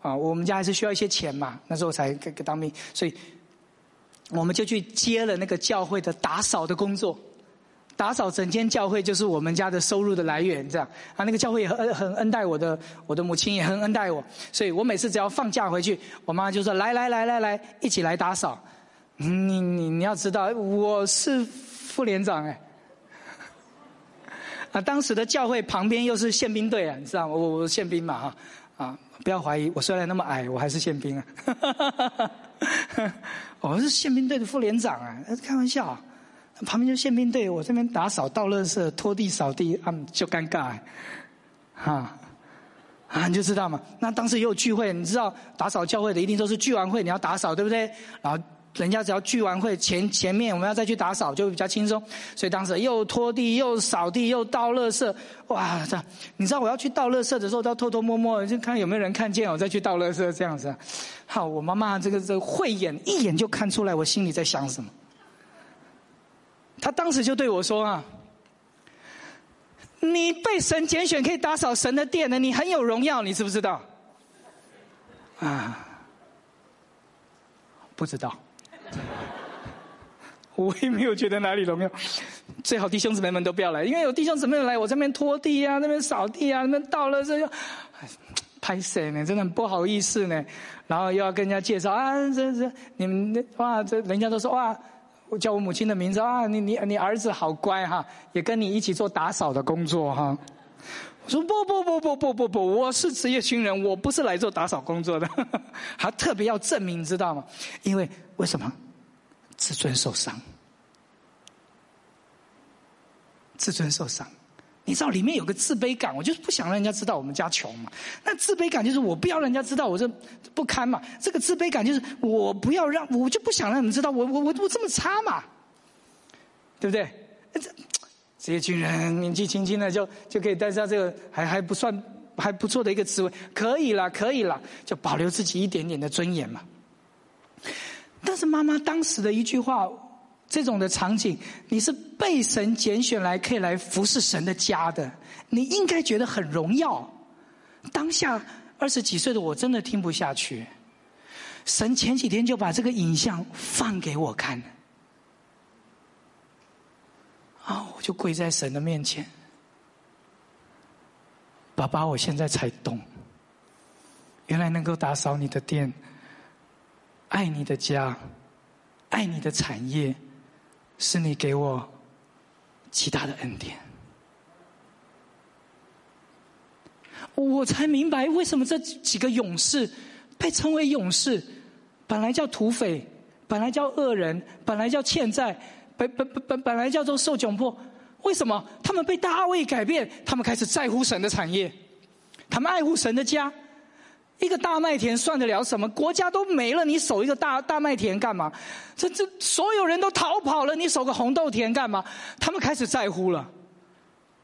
[SPEAKER 1] 啊，我们家还是需要一些钱嘛，那时候才给给当兵，所以我们就去接了那个教会的打扫的工作。打扫整间教会就是我们家的收入的来源，这样啊，那个教会也很很恩待我的，我的母亲也很恩待我，所以我每次只要放假回去，我妈就说来来来来来，一起来打扫。你你你要知道，我是副连长哎，啊，当时的教会旁边又是宪兵队啊，你知道吗？我我宪兵嘛哈，啊，不要怀疑，我虽然那么矮，我还是宪兵啊，我是宪兵队的副连长啊，开玩笑。旁边就宪兵队，我这边打扫、倒垃圾、拖地、扫地，啊，就尴尬，哈，啊，你就知道嘛。那当时也有聚会，你知道打扫教会的一定都是聚完会你要打扫，对不对？然后人家只要聚完会前前面我们要再去打扫，就比较轻松。所以当时又拖地、又扫地、又倒垃圾，哇，这你知道我要去倒垃圾的时候，都要偷偷摸摸，就看有没有人看见我再去倒垃圾这样子。好，我妈妈这个这慧眼，一眼就看出来我心里在想什么。他当时就对我说：“啊，你被神拣选可以打扫神的殿呢，你很有荣耀，你知不知道？”啊，不知道，我也没有觉得哪里荣耀。最好弟兄姊妹们都不要来，因为有弟兄姊妹来，我这边拖地啊，那边扫地啊，那边倒了这就拍谁呢？真的很不好意思呢。然后又要跟人家介绍啊，这这你们哇，这人家都说哇。我叫我母亲的名字啊，你你你儿子好乖哈，也跟你一起做打扫的工作哈。我说不不不不不不不，我是职业军人，我不是来做打扫工作的，还特别要证明，知道吗？因为为什么？自尊受伤，自尊受伤。你知道里面有个自卑感，我就是不想让人家知道我们家穷嘛。那自卑感就是我不要让人家知道我这不堪嘛。这个自卑感就是我不要让我就不想让你们知道我我我我这么差嘛，对不对？这这些军人年纪轻轻的就就可以带上这个还还不算还不错的一个职位，可以了可以了，就保留自己一点点的尊严嘛。但是妈妈当时的一句话。这种的场景，你是被神拣选来可以来服侍神的家的，你应该觉得很荣耀。当下二十几岁的我真的听不下去。神前几天就把这个影像放给我看，啊，我就跪在神的面前，爸爸，我现在才懂，原来能够打扫你的店，爱你的家，爱你的产业。是你给我极大的恩典，我才明白为什么这几个勇士被称为勇士，本来叫土匪，本来叫恶人，本来叫欠债，本本本本本来叫做受窘迫，为什么他们被大卫改变？他们开始在乎神的产业，他们爱护神的家。一个大麦田算得了什么？国家都没了，你守一个大大麦田干嘛？这这所有人都逃跑了，你守个红豆田干嘛？他们开始在乎了，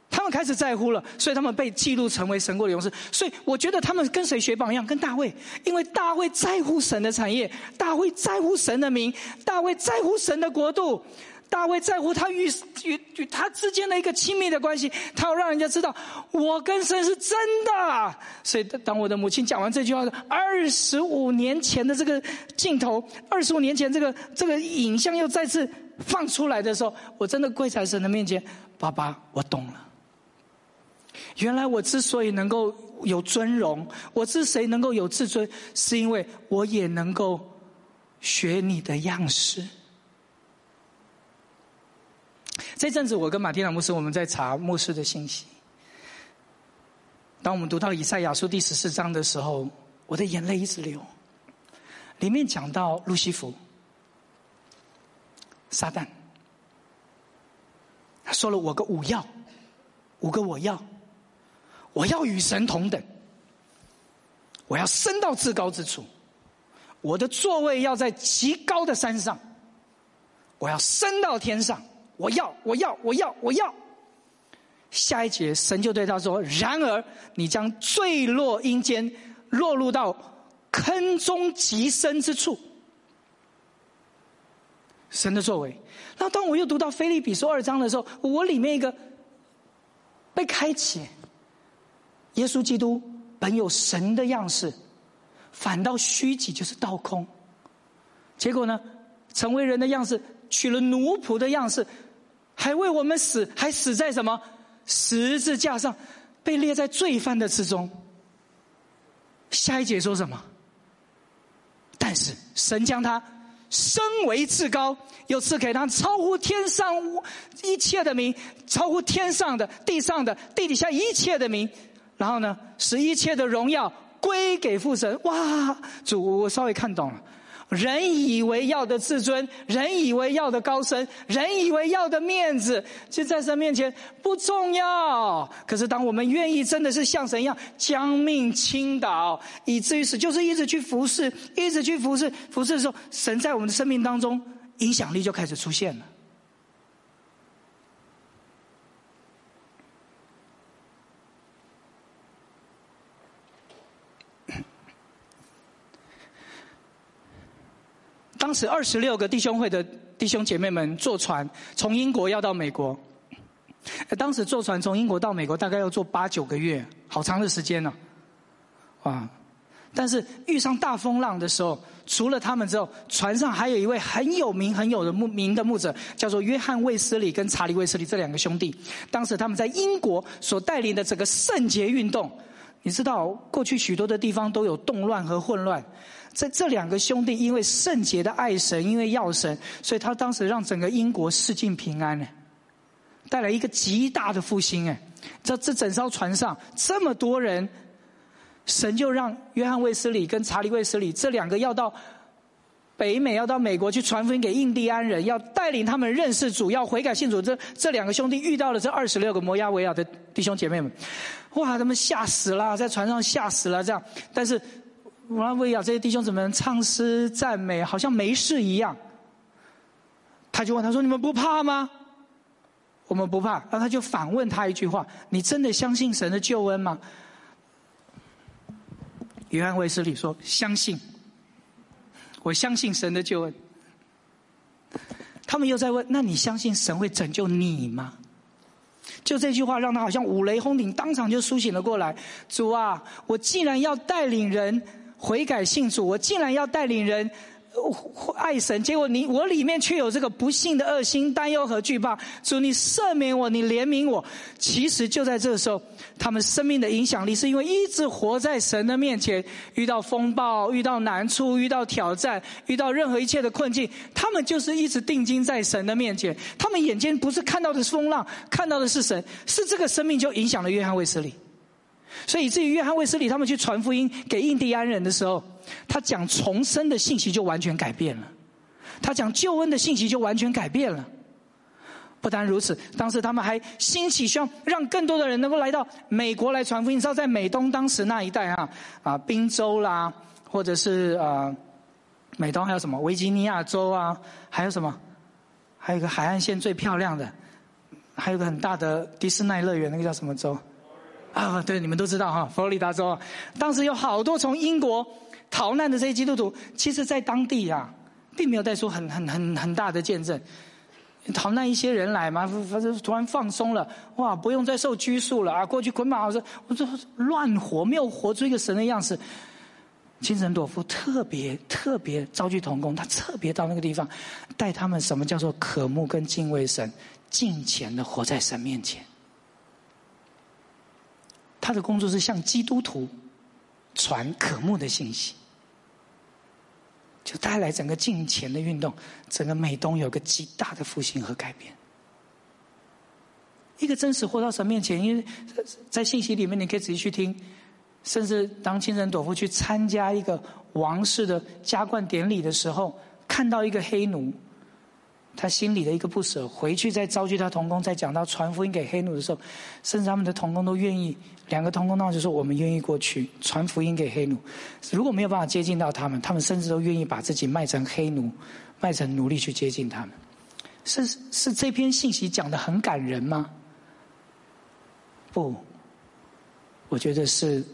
[SPEAKER 1] 他们开始在乎了，所以他们被记录成为神国的勇士。所以我觉得他们跟谁学榜样？跟大卫，因为大卫在乎神的产业，大卫在乎神的名，大卫在乎神的国度。大卫在乎他与与与他之间的一个亲密的关系，他要让人家知道我跟神是真的。所以，当我的母亲讲完这句话，二十五年前的这个镜头，二十五年前这个这个影像又再次放出来的时候，我真的跪在神的面前，爸爸，我懂了。原来我之所以能够有尊荣，我之谁能够有自尊，是因为我也能够学你的样式。这阵子，我跟马蒂娜牧师我们在查牧师的信息。当我们读到以赛亚书第十四章的时候，我的眼泪一直流。里面讲到路西弗、撒旦，他说了我个五要，五个我要，我要与神同等，我要升到至高之处，我的座位要在极高的山上，我要升到天上。我要，我要，我要，我要。下一节，神就对他说：“然而，你将坠落阴间，落入到坑中极深之处。”神的作为。那当我又读到菲利比书二章的时候，我里面一个被开启。耶稣基督本有神的样式，反倒虚己，就是倒空。结果呢，成为人的样式，取了奴仆的样式。还为我们死，还死在什么十字架上，被列在罪犯的之中。下一节说什么？但是神将他升为至高，又赐给他超乎天上一切的名，超乎天上的、地上的、地底下一切的名。然后呢，使一切的荣耀归给父神。哇，主，我稍微看懂了。人以为要的自尊，人以为要的高深，人以为要的面子，就在神面前不重要。可是当我们愿意真的是像神一样将命倾倒，以至于死，就是一直去服侍，一直去服侍，服侍的时候，神在我们的生命当中影响力就开始出现了。当时二十六个弟兄会的弟兄姐妹们坐船从英国要到美国，当时坐船从英国到美国大概要坐八九个月，好长的时间呢，啊！但是遇上大风浪的时候，除了他们之后，船上还有一位很有名很有的牧名的牧者，叫做约翰卫斯理跟查理卫斯理这两个兄弟。当时他们在英国所带领的整个圣洁运动，你知道过去许多的地方都有动乱和混乱。在这两个兄弟因为圣洁的爱神，因为要神，所以他当时让整个英国世境平安呢，带来一个极大的复兴哎！这这整艘船上这么多人，神就让约翰卫斯理跟查理卫斯理这两个要到北美，要到美国去传福音给印第安人，要带领他们认识主，要悔改信主。这这两个兄弟遇到了这二十六个摩亚维亚的弟兄姐妹们，哇，他们吓死了，在船上吓死了，这样，但是。摩拉维亚这些弟兄姊妹唱诗赞美，好像没事一样。他就问他说：“你们不怕吗？”我们不怕。然后他就反问他一句话：“你真的相信神的救恩吗？”约翰卫斯理说：“相信，我相信神的救恩。”他们又在问：“那你相信神会拯救你吗？”就这句话让他好像五雷轰顶，当场就苏醒了过来。主啊，我既然要带领人。悔改信主，我竟然要带领人爱神，结果你我里面却有这个不幸的恶心、担忧和惧怕。主，你赦免我，你怜悯我。其实就在这时候，他们生命的影响力是因为一直活在神的面前，遇到风暴、遇到难处、遇到挑战、遇到任何一切的困境，他们就是一直定睛在神的面前。他们眼睛不是看到的是风浪，看到的是神，是这个生命就影响了约翰卫斯理。所以，以至于约翰卫斯理他们去传福音给印第安人的时候，他讲重生的信息就完全改变了，他讲救恩的信息就完全改变了。不单如此，当时他们还兴起，希望让更多的人能够来到美国来传福音。你知道，在美东当时那一带啊，啊，宾州啦，或者是啊，美东还有什么维吉尼亚州啊，还有什么，还有一个海岸线最漂亮的，还有个很大的迪士尼乐园，那个叫什么州？啊，对，你们都知道哈，佛罗里达州，当时有好多从英国逃难的这些基督徒，其实在当地啊，并没有带出很很很很大的见证。逃难一些人来嘛，反正突然放松了，哇，不用再受拘束了啊！过去捆绑，我说我说乱活，没有活出一个神的样子。金神朵夫特别特别召集童工，他特别到那个地方，带他们什么叫做渴慕跟敬畏神，敬虔的活在神面前。他的工作是向基督徒传渴慕的信息。就带来整个近前的运动，整个美东有个极大的复兴和改变。一个真实活到神面前，因为在信息里面你可以仔细去听，甚至当清晨朵夫去参加一个王室的加冠典礼的时候，看到一个黑奴。他心里的一个不舍，回去再召集他童工，再讲到传福音给黑奴的时候，甚至他们的童工都愿意，两个童工那就说我们愿意过去传福音给黑奴。如果没有办法接近到他们，他们甚至都愿意把自己卖成黑奴，卖成奴隶去接近他们。是是这篇信息讲的很感人吗？不，我觉得是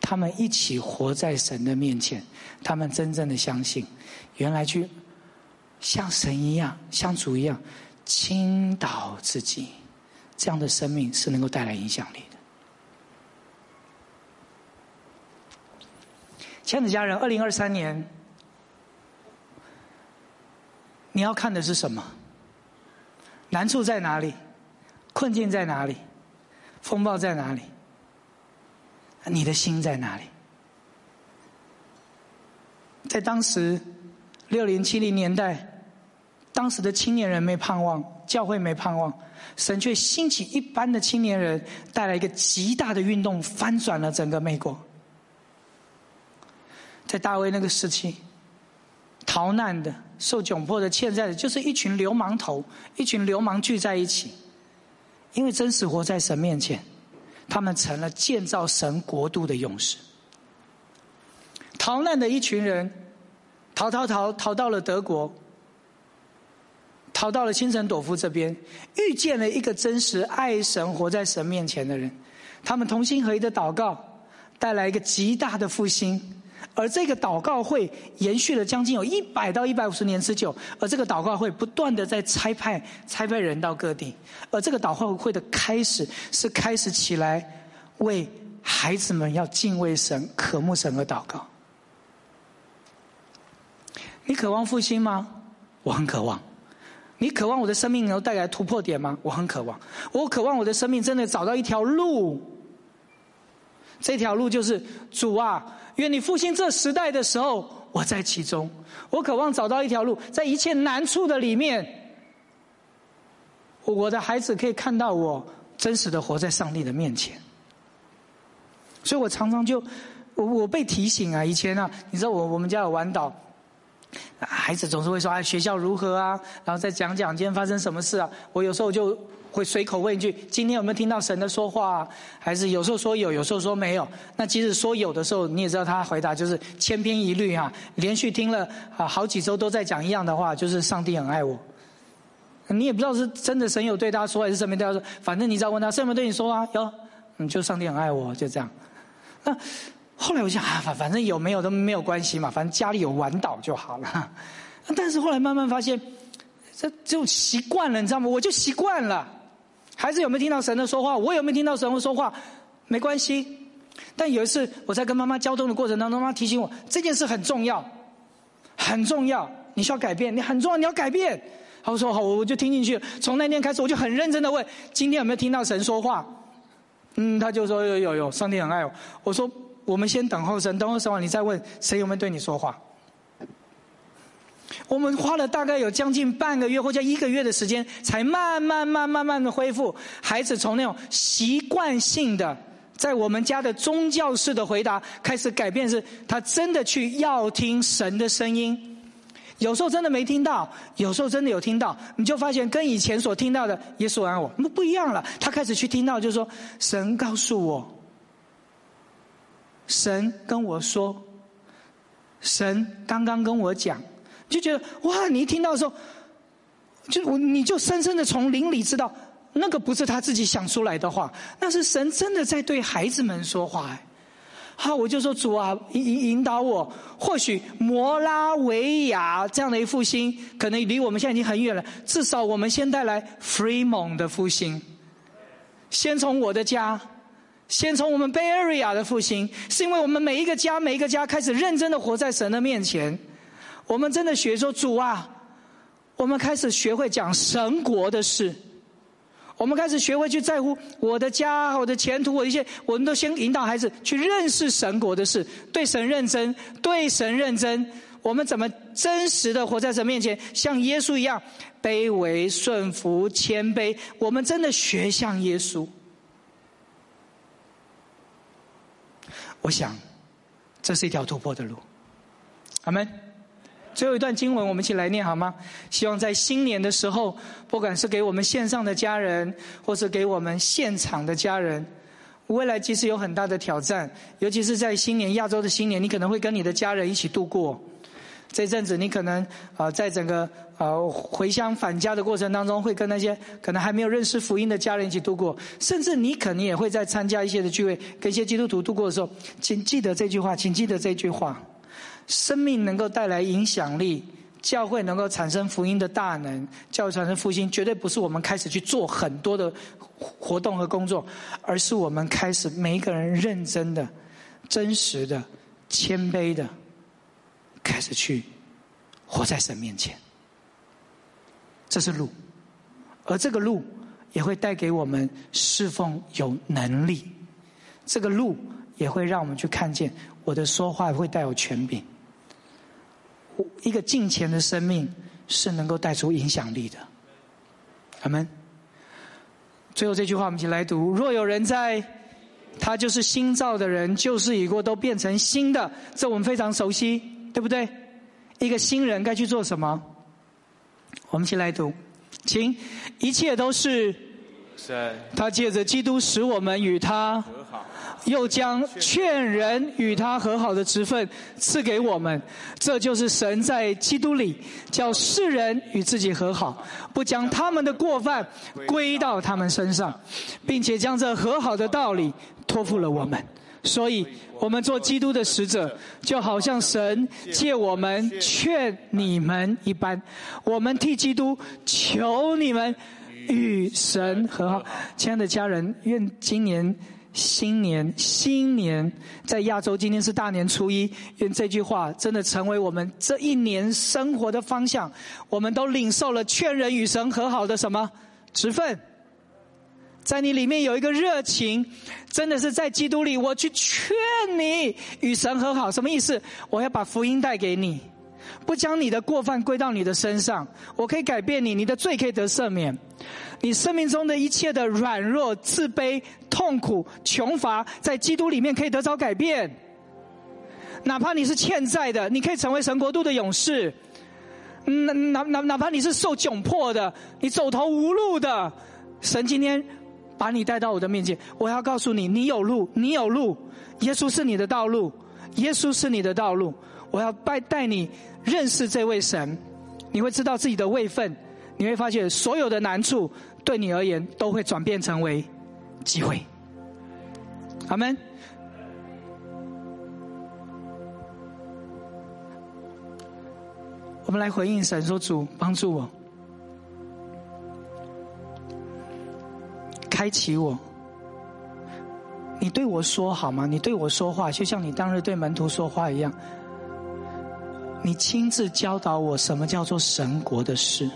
[SPEAKER 1] 他们一起活在神的面前，他们真正的相信，原来去。像神一样，像主一样，倾倒自己，这样的生命是能够带来影响力的。亲爱的家人，二零二三年，你要看的是什么？难处在哪里？困境在哪里？风暴在哪里？你的心在哪里？在当时六零七零年代。当时的青年人没盼望，教会没盼望，神却兴起一般的青年人，带来一个极大的运动，翻转了整个美国。在大卫那个时期，逃难的、受窘迫的、欠债的，就是一群流氓头，一群流氓聚在一起，因为真实活在神面前，他们成了建造神国度的勇士。逃难的一群人，逃逃逃逃到了德国。逃到了清晨朵夫这边，遇见了一个真实爱神、活在神面前的人。他们同心合一的祷告，带来一个极大的复兴。而这个祷告会延续了将近有一百到一百五十年之久。而这个祷告会不断的在差派、差派人到各地。而这个祷告会的开始，是开始起来为孩子们要敬畏神、渴慕神而祷告。你渴望复兴吗？我很渴望。你渴望我的生命能够带来突破点吗？我很渴望。我渴望我的生命真的找到一条路。这条路就是主啊，愿你复兴这时代的时候，我在其中。我渴望找到一条路，在一切难处的里面，我的孩子可以看到我真实的活在上帝的面前。所以我常常就我我被提醒啊，以前啊，你知道我我们家有玩岛。孩子总是会说：“啊，学校如何啊？”然后再讲讲今天发生什么事啊？我有时候就会随口问一句：“今天有没有听到神的说话？”还是有时候说有，有时候说没有。那即使说有的时候，你也知道他回答就是千篇一律哈，连续听了啊好几周都在讲一样的话，就是上帝很爱我。你也不知道是真的神有对他说，还是神没对他说。反正你只要问他，神有没有对你说啊？有，你，就上帝很爱我，就这样。那。后来我想啊，反反正有没有都没有关系嘛，反正家里有玩倒就好了。但是后来慢慢发现，这就习惯了，你知道吗？我就习惯了。孩子有没有听到神的说话？我有没有听到神的说话？没关系。但有一次我在跟妈妈交通的过程当中，妈妈提醒我这件事很重要，很重要，你需要改变，你很重要，你要改变。我说好，我就听进去。从那天开始，我就很认真的问：今天有没有听到神说话？嗯，他就说有有有，上帝很爱我。我说。我们先等候神，等候神完，你再问谁有没有对你说话。我们花了大概有将近半个月或者一个月的时间，才慢慢、慢、慢慢的恢复孩子从那种习惯性的在我们家的宗教式的回答，开始改变，是他真的去要听神的声音。有时候真的没听到，有时候真的有听到，你就发现跟以前所听到的耶稣爱我，那不一样了。他开始去听到，就是说神告诉我。神跟我说，神刚刚跟我讲，就觉得哇！你一听到的时候，就我你就深深的从灵里知道，那个不是他自己想出来的话，那是神真的在对孩子们说话。好，我就说主啊，引引导我。或许摩拉维亚这样的一复兴，可能离我们现在已经很远了。至少我们先带来 Fremont 的复兴，先从我的家，先从我们 Bay Area 的复兴，是因为我们每一个家，每一个家开始认真的活在神的面前。我们真的学说主啊，我们开始学会讲神国的事。我们开始学会去在乎我的家、我的前途、我一些，我们都先引导孩子去认识神国的事，对神认真，对神认真。我们怎么真实的活在神面前，像耶稣一样卑微、顺服、谦卑？我们真的学像耶稣。我想，这是一条突破的路。阿门。最后一段经文，我们一起来念好吗？希望在新年的时候，不管是给我们线上的家人，或是给我们现场的家人，未来其实有很大的挑战，尤其是在新年亚洲的新年，你可能会跟你的家人一起度过。这阵子，你可能啊，在整个啊回乡返家的过程当中，会跟那些可能还没有认识福音的家人一起度过，甚至你可能也会在参加一些的聚会，跟一些基督徒度过的时候，请记得这句话，请记得这句话。生命能够带来影响力，教会能够产生福音的大能，教会产生复兴，绝对不是我们开始去做很多的活动和工作，而是我们开始每一个人认真的、真实的、谦卑的，开始去活在神面前。这是路，而这个路也会带给我们侍奉有能力，这个路也会让我们去看见我的说话会带有权柄。一个敬虔的生命是能够带出影响力的，阿门。最后这句话我们一起来读：若有人在，他就是新造的人，旧事已过，都变成新的。这我们非常熟悉，对不对？一个新人该去做什么？我们一起来读，请一切都是
[SPEAKER 2] 神，
[SPEAKER 1] 他借着基督使我们与他。又将劝人与他和好的职分赐给我们，这就是神在基督里叫世人与自己和好，不将他们的过犯归到他们身上，并且将这和好的道理托付了我们。所以，我们做基督的使者，就好像神借我们劝你们一般，我们替基督求你们与神和好。亲爱的家人，愿今年。新年，新年，在亚洲今天是大年初一。愿这句话真的成为我们这一年生活的方向。我们都领受了劝人与神和好的什么职分？在你里面有一个热情，真的是在基督里，我去劝你与神和好。什么意思？我要把福音带给你。不将你的过犯归到你的身上，我可以改变你，你的罪可以得赦免，你生命中的一切的软弱、自卑、痛苦、穷乏，在基督里面可以得着改变。哪怕你是欠债的，你可以成为神国度的勇士。哪哪哪哪怕你是受窘迫的，你走投无路的，神今天把你带到我的面前，我要告诉你，你有路，你有路，耶稣是你的道路，耶稣是你的道路。我要带带你认识这位神，你会知道自己的位分，你会发现所有的难处对你而言都会转变成为机会。阿门。我们来回应神说：“主帮助我，开启我。你对我说好吗？你对我说话，就像你当日对门徒说话一样。”你亲自教导我什么叫做神国的事？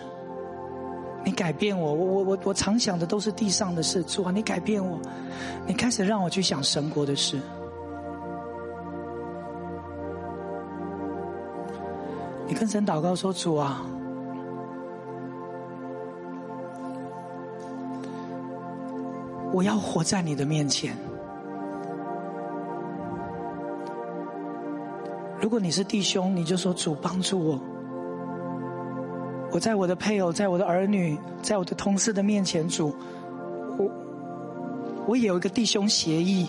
[SPEAKER 1] 你改变我，我我我我常想的都是地上的事。主啊，你改变我，你开始让我去想神国的事。你跟神祷告说：“主啊，我要活在你的面前。”如果你是弟兄，你就说主帮助我。我在我的配偶、在我的儿女、在我的同事的面前，主，我我也有一个弟兄协议，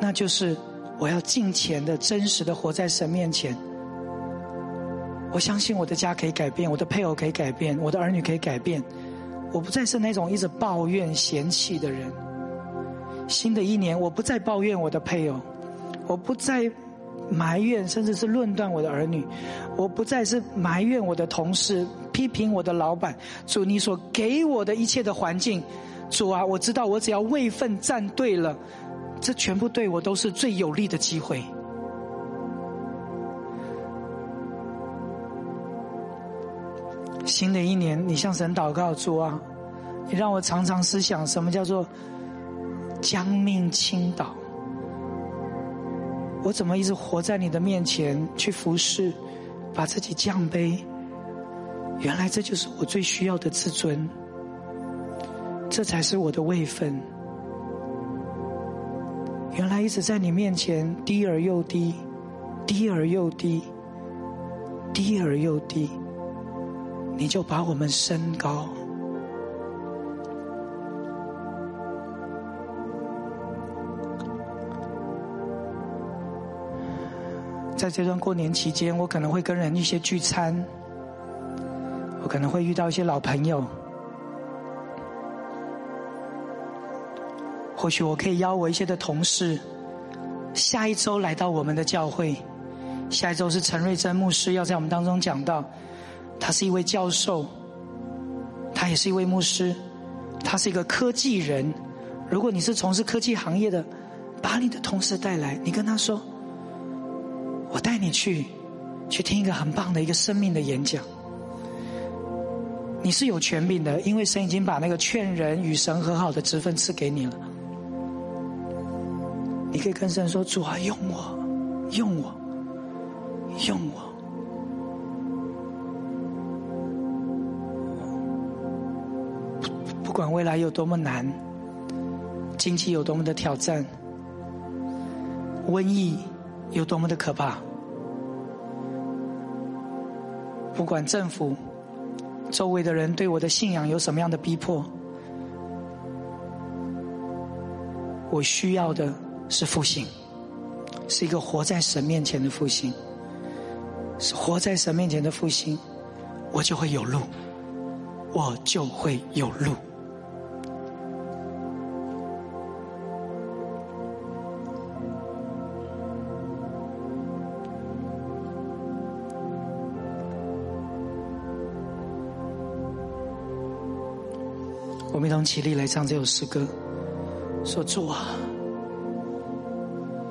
[SPEAKER 1] 那就是我要尽钱的、真实的活在神面前。我相信我的家可以改变，我的配偶可以改变，我的儿女可以改变。我不再是那种一直抱怨、嫌弃的人。新的一年，我不再抱怨我的配偶。我不再埋怨，甚至是论断我的儿女，我不再是埋怨我的同事，批评我的老板。主，你所给我的一切的环境，主啊，我知道我只要位份站对了，这全部对我都是最有利的机会。新的一年，你向神祷告，主啊，你让我常常思想什么叫做将命倾倒。我怎么一直活在你的面前去服侍，把自己降卑？原来这就是我最需要的自尊，这才是我的位分。原来一直在你面前低而又低，低而又低，低而又低。你就把我们升高，在这段过年期间，我可能会跟人一些聚餐，我可能会遇到一些老朋友，或许我可以邀我一些的同事，下一周来到我们的教会。下一周是陈瑞珍牧师要在我们当中讲到。他是一位教授，他也是一位牧师，他是一个科技人。如果你是从事科技行业的，把你的同事带来，你跟他说：“我带你去，去听一个很棒的一个生命的演讲。”你是有权柄的，因为神已经把那个劝人与神和好的职分赐给你了。你可以跟神说：“主啊，用我，用我，用我。”不管未来有多么难，经济有多么的挑战，瘟疫有多么的可怕，不管政府、周围的人对我的信仰有什么样的逼迫，我需要的是复兴，是一个活在神面前的复兴，是活在神面前的复兴，我就会有路，我就会有路。同起立来唱这首诗歌，说主啊，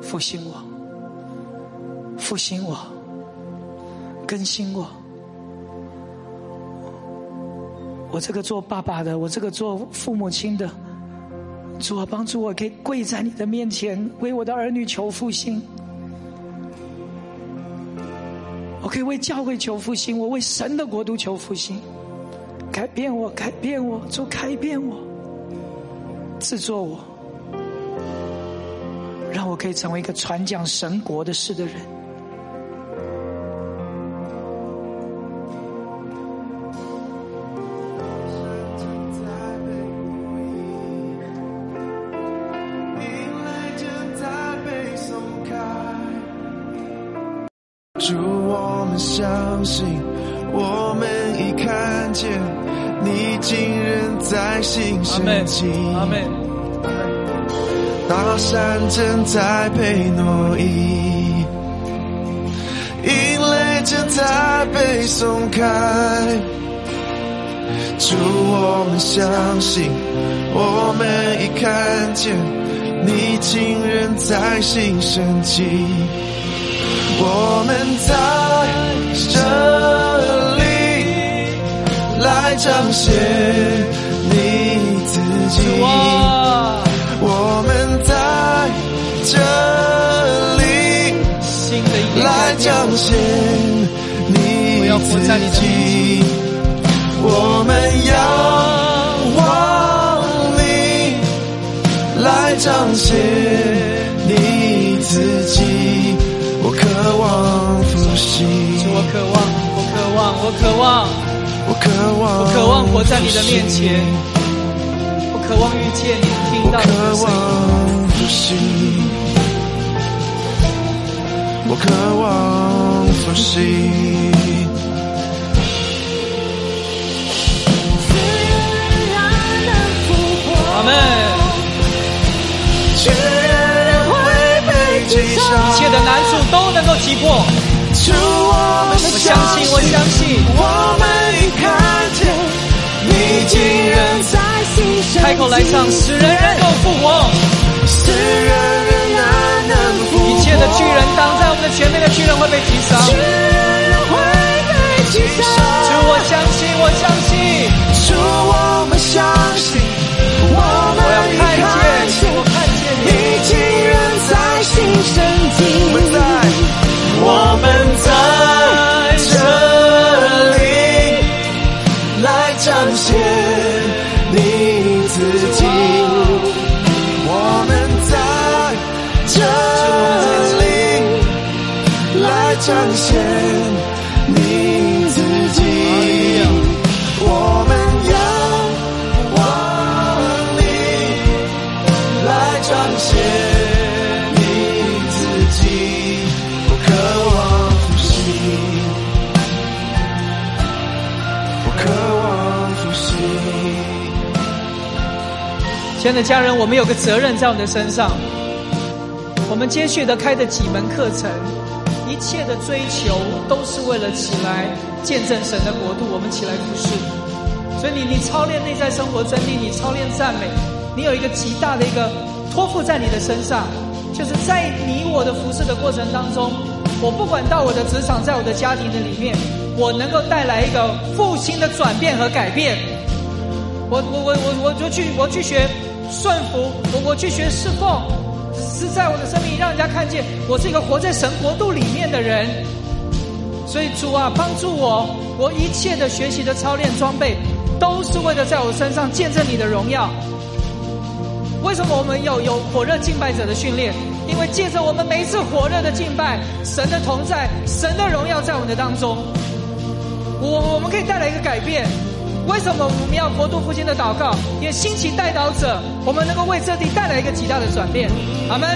[SPEAKER 1] 复兴我，复兴我，更新我。我这个做爸爸的，我这个做父母亲的，主啊，帮助我可以跪在你的面前，为我的儿女求复兴。我可以为教会求复兴，我为神的国度求复兴。改变我，改变我，主改变我，制作我，让我可以成为一个传讲神国的事的人。
[SPEAKER 3] 心升起，大山正在被挪移，阴雷正在被松开。主，我们相信，我们已看见，你竟然在心升起，我们在这里。来彰显自己，我们在这里来彰显你自己，我们仰望你来彰显你自己，我渴望复兴，
[SPEAKER 1] 我渴望，我渴望，我渴望。
[SPEAKER 3] 我渴望，
[SPEAKER 1] 我渴望活在你的面前，我渴望遇见你，听到你的声
[SPEAKER 3] 音。我渴望复兴，
[SPEAKER 1] 阿门。一切的难处都能够击破。
[SPEAKER 3] 主，我们相信，
[SPEAKER 1] 我相信，
[SPEAKER 3] 我们已看见你竟然在。
[SPEAKER 1] 开口来唱，使人人都复活，
[SPEAKER 3] 使人人难能复活。
[SPEAKER 1] 一切的巨人挡在我们的前面的巨人会被击杀，
[SPEAKER 3] 巨人会被击杀。
[SPEAKER 1] 主，我相信，我相信，亲爱的家人，我们有个责任在我们的身上。我们接续的开的几门课程，一切的追求都是为了起来见证神的国度。我们起来服侍。所以你你操练内在生活真理，你操练赞美，你有一个极大的一个托付在你的身上，就是在你我的服侍的过程当中，我不管到我的职场，在我的家庭的里面，我能够带来一个复兴的转变和改变。我我我我我就去我去学。顺服我，我去学侍奉，是在我的生命让人家看见我是一个活在神国度里面的人。所以主啊，帮助我，我一切的学习的操练装备，都是为了在我身上见证你的荣耀。为什么我们有有火热敬拜者的训练？因为借着我们每一次火热的敬拜，神的同在，神的荣耀在我们的当中，我我们可以带来一个改变。为什么我们要国度复兴的祷告？也兴起代祷者，我们能够为这地带来一个极大的转变。阿门。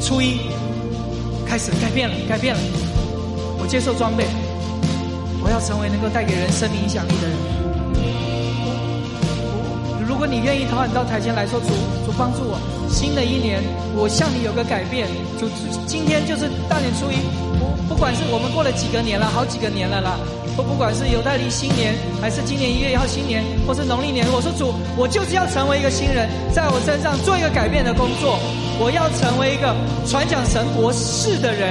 [SPEAKER 1] 初一开始改变了，改变了。我接受装备，我要成为能够带给人生命影响力的人。如果你愿意的话，你到台前来说主帮助我。新的一年，我向你有个改变。主今天就是大年初一，不不管是我们过了几个年了，好几个年了啦。不不管是有代离新年，还是今年一月一号新年，或是农历年，我说主，我就是要成为一个新人，在我身上做一个改变的工作。我要成为一个传讲神国事的人。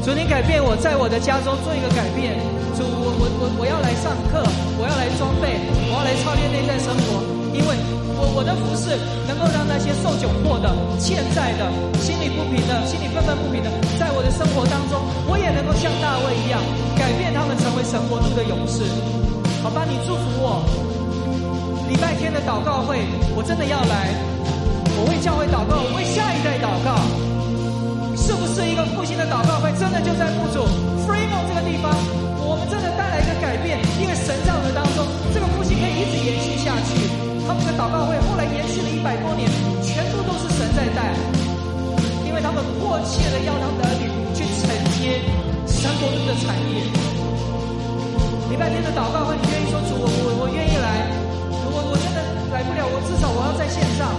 [SPEAKER 1] 主，你改变我在我的家中做一个改变。主，我我我我要来上课，我要来装备，我要来操练内在生活。因为我的服饰能够让那些受窘迫的、欠债的、心里不平的、心里愤愤不平的，在我的生活当中，我也能够像大卫一样，改变他们成为神国度的勇士。好吧，你祝福我。礼拜天的祷告会，我真的要来。我为教会祷告，我为下一代祷告。是不是一个复兴的祷告会？真的就在墓主 Freemo 这个地方，我们真的带来一个改变，祷告会后来延续了一百多年，全部都是神在带，因为他们迫切的要他们的儿女去承接神国度的产业。礼拜天的祷告会，你愿意说主，我我我愿意来，我我真的来不了，我至少我要在线上，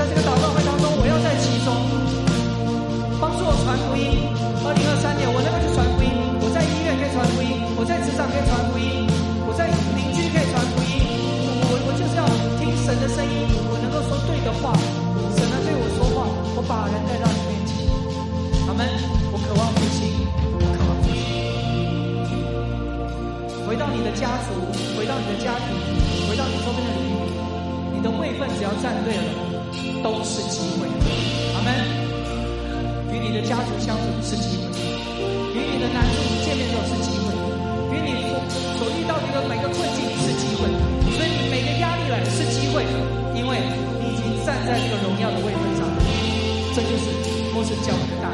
[SPEAKER 1] 在这个祷告会当中，家族，回到你的家庭，回到你周边的邻里，你的位份只要站对了，都是机会。阿门。与你的家族相处是机会，与你的难处见面都是机会，与你所所遇到的每个困境是机会。所以每个压力来是机会，因为你已经站在这个荣耀的位分上，这就是摩斯教会的大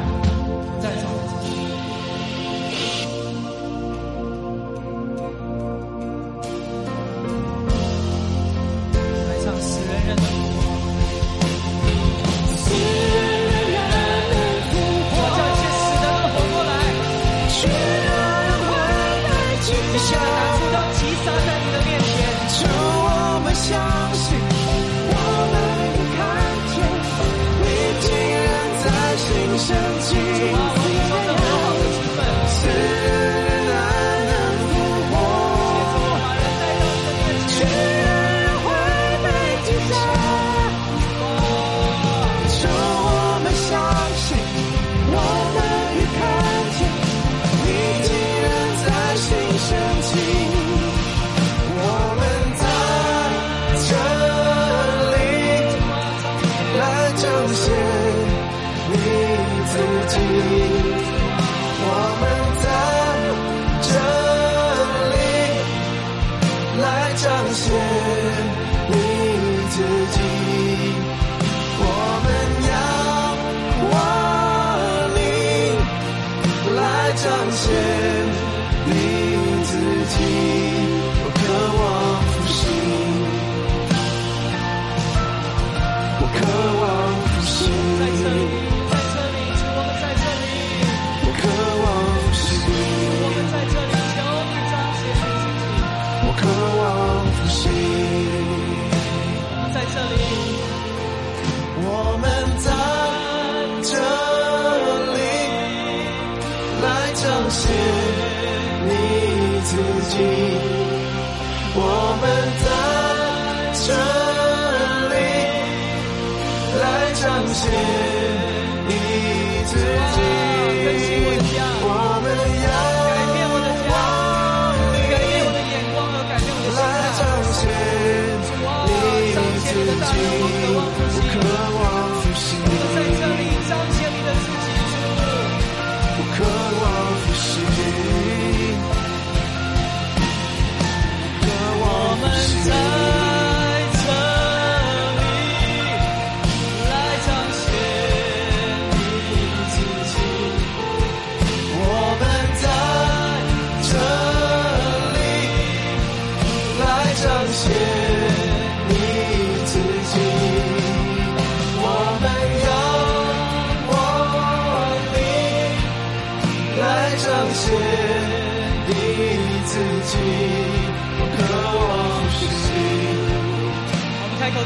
[SPEAKER 3] 来彰显你自己。我渴望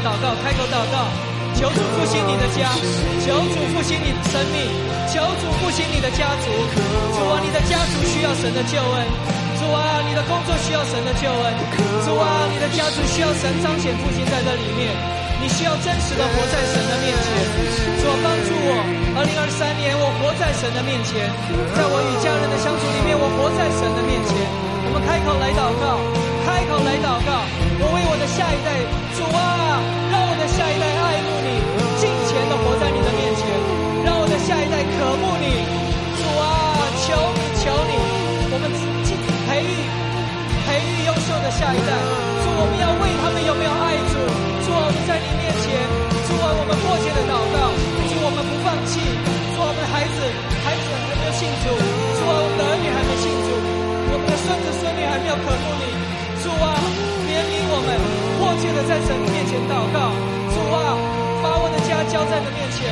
[SPEAKER 1] 祷告，开口祷告，求主复兴你的家，求主复兴你的生命，求主复兴你的家族。主啊，你的家族需要神的救恩。主啊，你的工作需要神的救恩。主啊，你的家族需要神彰显复兴在这里面。你需要真实的活在神的面前。主啊，帮助我，二零二三年我活在神的面前，在我与家人的相处里面，我活在神的面前。我们开口来祷告，开口来祷告。我为我的下一代，主啊，让我的下一代爱慕你，尽情的活在你的面前，让我的下一代渴慕你。主啊，求你，求你，我们培育培育优秀的下一代。主，我们要为他们有没有爱主？主啊，我们在你面前，主啊，我切的在神面前祷告。主啊，把我的家交在你的面前，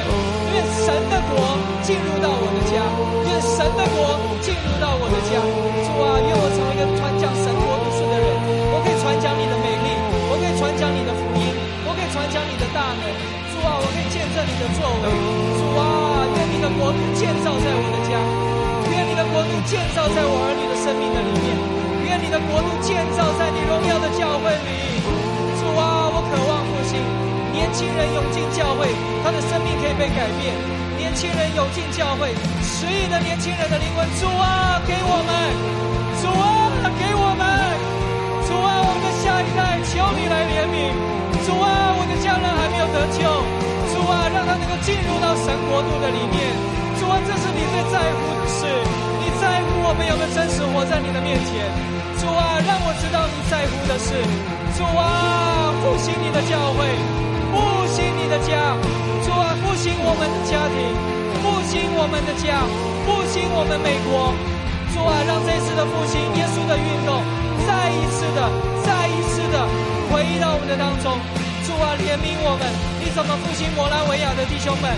[SPEAKER 1] 愿神的国进入到我的家，愿神的国进入到我的家。主啊，愿我成为一个传讲神国故事的人，我可以传讲你的美丽，我可以传讲你的福音，我可以传讲你的大能。主啊，我可以见证你的作为。主啊，愿你的国度建造在我的家，愿你的国度建造在我儿女的生命的里面。愿你的国度建造在你荣耀的教会里，渴望复兴。年轻人涌进教会，他的生命可以被改变。年轻人涌进教会，十亿的年轻人的灵魂，主啊，给我们，主啊，给我们，主啊，我们的下一代，求你来怜悯。主啊，我的家人还没有得救，主啊，让他能够进入到神国度的里面。主啊，这是你最在乎的事。你在乎我们有没有真实活在你的面前，主啊，让我知道你在乎的是，主啊，复兴你的教会，复兴你的家，主啊，复兴我们的家庭，复兴我们的家，复兴我们美国，主啊，让这次的复兴耶稣的运动再一次的、再一次的回到我们的当中，主啊，怜悯我们，你怎么复兴摩拉维亚的弟兄们？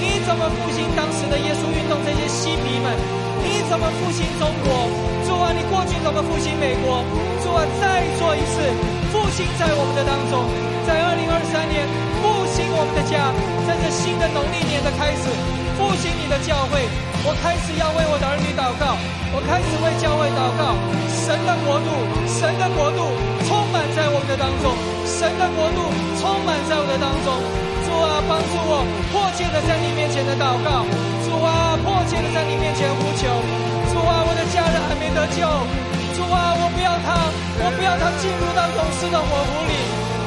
[SPEAKER 1] 你怎么复兴当时的耶稣运动这些嬉皮们？你怎么复兴中国？主啊，你过去怎么复兴美国？主啊，再做一次复兴在我们的当中，在二零二三年复兴我们的家，在这新的农历年的开始，复兴你的教会。我开始要为我的儿女祷告，我开始为教会祷告。神的国度，神的国度充满在我们的当中，神的国度充满在我的当中。主啊，帮助我迫切的在你面前的祷告。主啊，迫切的在你面前呼求。主啊，我的家人还没得救。主啊，我不要他，我不要他进入到勇士的火湖里。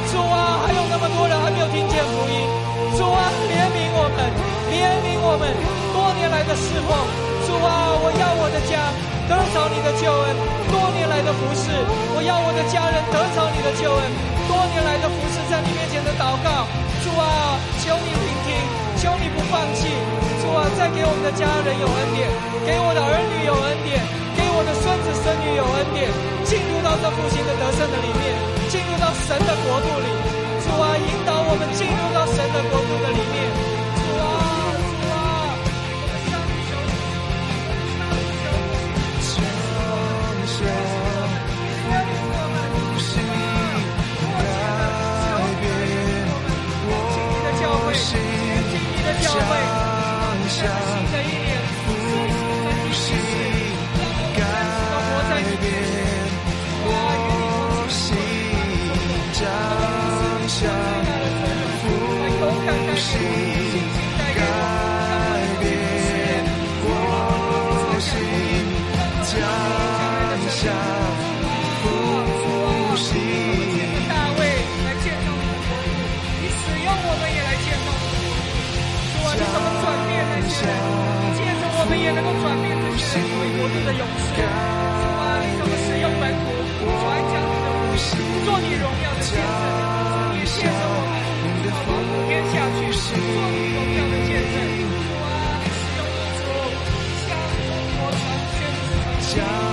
[SPEAKER 1] 主啊，还有那么多人还没有听见福音。主啊，怜悯我们，怜悯我们多年来的侍奉。主啊，我要我的家得着你的救恩，多年来的服侍，我要我的家人得着你的救恩，多年来的服侍在你面前的祷告。主啊，求你聆听，求你不放弃。主啊，再给我们的家人有恩典，给我的儿女有恩典，给我的孙女有恩典，进入到这复兴的得胜的里面，进入到神的国度里。主啊，引导我们进入到神的国度的里面。主啊，主啊，我们向你求你，向你求你，
[SPEAKER 3] 降下
[SPEAKER 1] 怜悯我们，
[SPEAKER 3] 复兴改变
[SPEAKER 1] 你的教会，
[SPEAKER 3] 我心，
[SPEAKER 1] 进你的教会，做你荣耀的见证？也借着传，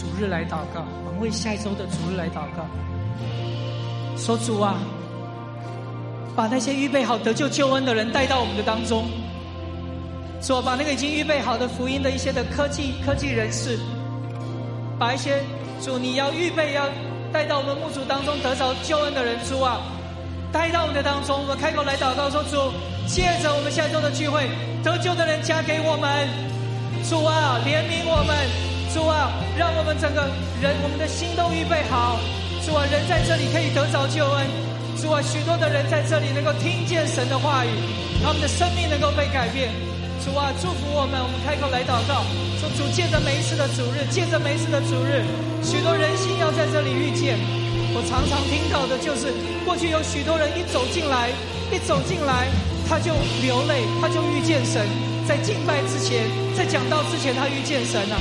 [SPEAKER 1] 主日来祷告，我们为下一周的主日来祷告。说主啊，把那些预备好得救救恩的人带到我们的当中。主啊，把那个已经预备好的福音的一些的科技科技人士，把一些主你要预备要带到我们牧主当中得着救恩的人，主啊，带到我们的当中。我们开口来祷告说：主，借着我们下周的聚会，得救的人加给我们。主啊，怜悯我们。主啊，让我们整个人，我们的心都预备好。主啊，人在这里可以得着救恩。主啊，许多的人在这里能够听见神的话语，他们的生命能够被改变。主啊，祝福我们，我们开口来祷告。说主借着每一次的主日，借着每一次的主日，许多人心要在这里遇见。我常常听到的就是，过去有许多人一走进来，一走进来他就流泪，他就遇见神。在敬拜之前，在讲道之前，他遇见神啊。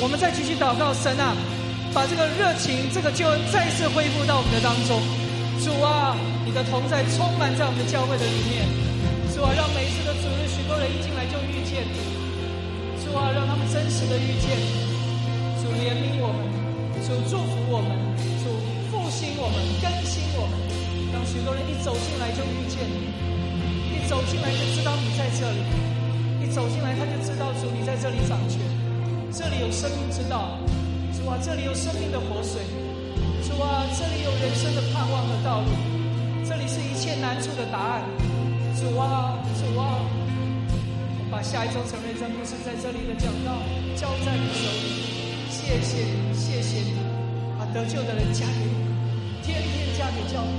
[SPEAKER 1] 我们再继续祷告，神啊，把这个热情、这个救恩再次恢复到我们的当中。主啊，你的同在充满在我们的教会的里面。主啊，让每一次的主日，许多人一进来就遇见你。主啊，让他们真实的遇见主怜悯我们，主祝福我们，主复兴我们，更新我们。让许多人一走进来就遇见你，一走进来就知道你在这里，一走进来他就知道主你在这里掌权，这里有生命之道，主啊，这里有生命的活水，主啊，这里有人生的盼望和道路，这里是一切难处的答案，主啊，主啊。我把下一周成为真牧师在这里的讲道交在你手里，谢谢你，谢谢你，把得救的人嫁给你，天天嫁给教会，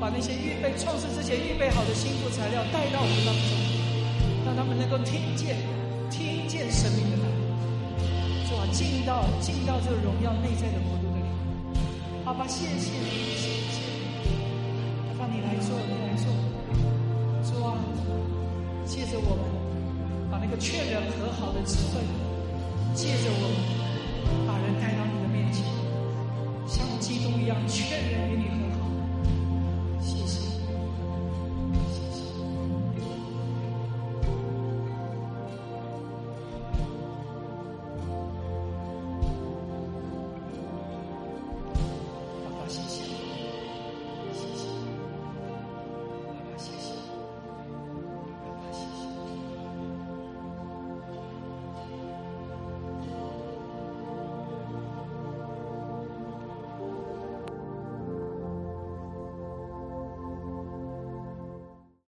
[SPEAKER 1] 把那些预备创世之前预备好的幸福材料带到我们当中，让他们能够听见，听见生命的进到进到这个荣耀内在的国度的里，好吧？谢谢你，谢谢你，让你来做，你来做，主啊，借着我们。把那个劝人和好的智慧，借着我们，把人带到你的面前，像基督一样劝人与你和。